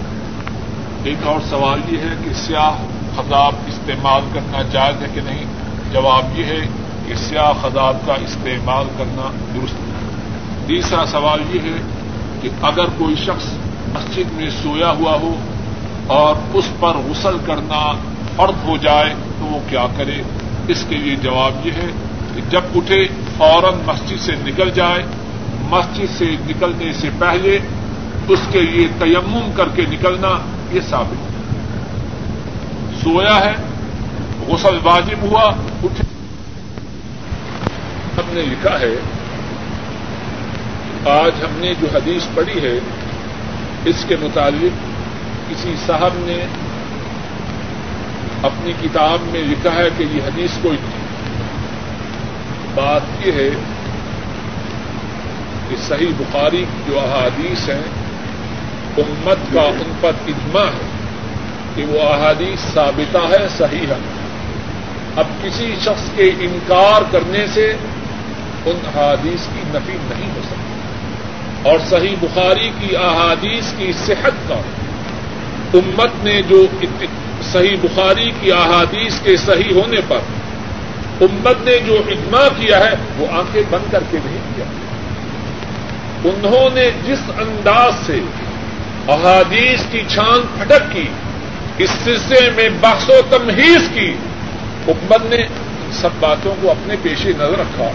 ایک اور سوال یہ ہے کہ سیاہ خزاب استعمال کرنا جائز ہے کہ نہیں؟ جواب یہ ہے کہ سیاہ خزاب کا استعمال کرنا درست ہے تیسرا سوال یہ ہے کہ اگر کوئی شخص مسجد میں سویا ہوا ہو اور اس پر غسل کرنا فرد ہو جائے وہ کیا کرے؟ اس کے لیے جواب یہ ہے کہ جب اٹھے، فوراً مسجد سے نکل جائے۔ مسجد سے نکلنے سے پہلے اس کے لیے تیمم کر کے نکلنا یہ ثابت ہے۔ سویا ہے، غسل واجب ہوا، اٹھے۔ ہم نے لکھا ہے، آج ہم نے جو حدیث پڑھی ہے، اس کے متعلق کسی صاحب نے اپنی کتاب میں لکھا ہے کہ یہ حدیث کوئی بات یہ ہے کہ صحیح بخاری کی جو احادیث ہیں، امت کا ان پر اجماع ہے کہ وہ احادیث ثابتہ ہے، صحیح ہے۔ اب کسی شخص کے انکار کرنے سے ان احادیث کی نفی نہیں ہو سکتی۔ اور صحیح بخاری کی احادیث کی صحت کا امت نے جو صحیح بخاری کی احادیث کے صحیح ہونے پر امت نے جو اجماع کیا ہے وہ آنکھیں بند کر کے نہیں کیا۔ انہوں نے جس انداز سے احادیث کی چھان پھٹک کی، اس سلسلے میں بحث و تمہیز کی حکمت نے سب باتوں کو اپنے پیشے نظر رکھا۔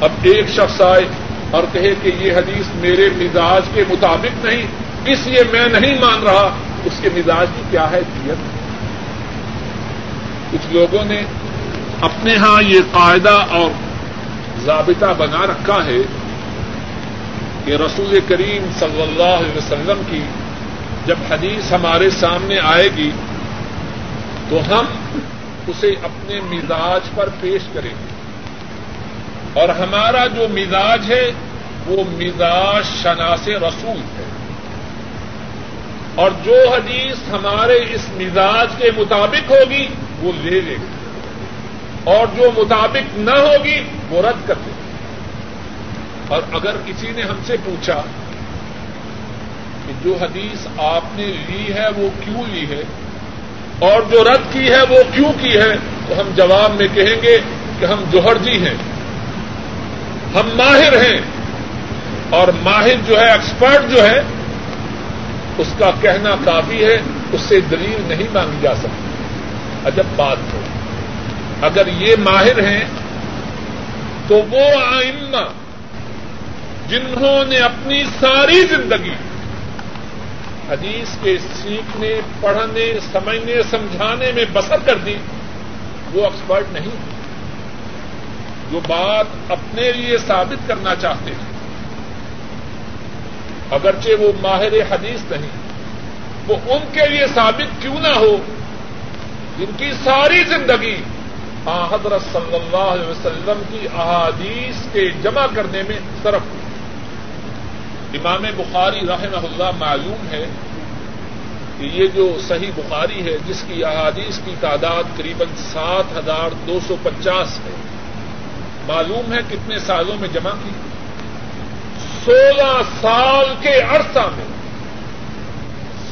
اب ایک شخص آئے، اور کہے کہ یہ حدیث میرے مزاج کے مطابق نہیں، اس لیے میں نہیں مان رہا۔ اس کے مزاج کی کیا ہے دیت کچھ لوگوں نے اپنے ہاں یہ قاعدہ اور ضابطہ بنا رکھا ہے کہ رسول کریم صلی اللہ علیہ وسلم کی جب حدیث ہمارے سامنے آئے گی تو ہم اسے اپنے مزاج پر پیش کریں گے۔ اور ہمارا جو مزاج ہے، وہ مزاج شناس رسول ہے۔ اور جو حدیث ہمارے اس مزاج کے مطابق ہوگی وہ لے لے گی اور جو مطابق نہ ہوگی، وہ رد کر دے۔ گی اور اگر کسی نے ہم سے پوچھا کہ جو حدیث آپ نے لی ہے، وہ کیوں لی ہے؟ اور جو رد کی ہے، وہ کیوں کی ہے؟ تو ہم جواب میں کہیں گے کہ ہم جوہر جی ہیں۔ ہم ماہر ہیں۔ اور ماہر جو ہے ایکسپرٹ جو ہے، اس کا کہنا کافی ہے، اس سے دلیل نہیں مانگی جا سکتی۔ عجب بات ہو۔ اگر یہ ماہر ہیں، تو وہ آئمہ جنہوں نے اپنی ساری زندگی حدیث کے سیکھنے، پڑھنے، سمجھنے، سمجھانے میں بسر کر دی، وہ ایکسپرٹ نہیں جو بات اپنے لیے ثابت کرنا چاہتے ہیں۔ اگرچہ وہ ماہر حدیث نہیں، وہ ان کے لیے ثابت کیوں نہ ہو جن کی ساری زندگی حضرت صلی اللہ علیہ وسلم کی احادیث کے جمع کرنے میں صرف ہوئی۔ امام بخاری رحمہ اللہ معلوم ہے کہ یہ جو صحیح بخاری ہے، جس کی احادیث کی تعداد قریب سات ہزار دو سو پچاس ہے، معلوم ہے کتنے سالوں میں جمع کی۔ سولہ سال کے عرصہ میں،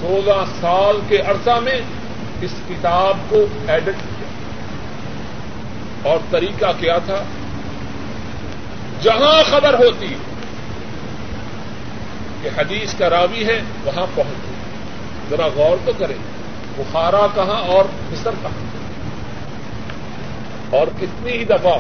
سولہ سال کے عرصہ میں اس کتاب کو ایڈٹ کیا اور طریقہ کیا تھا؟ جہاں خبر ہوتی کہ حدیث کا راوی ہے، وہاں پہنچ ذرا غور تو کریں، بخارا کہاں اور مصر کہاں؟ اور کتنی ہی دفعہ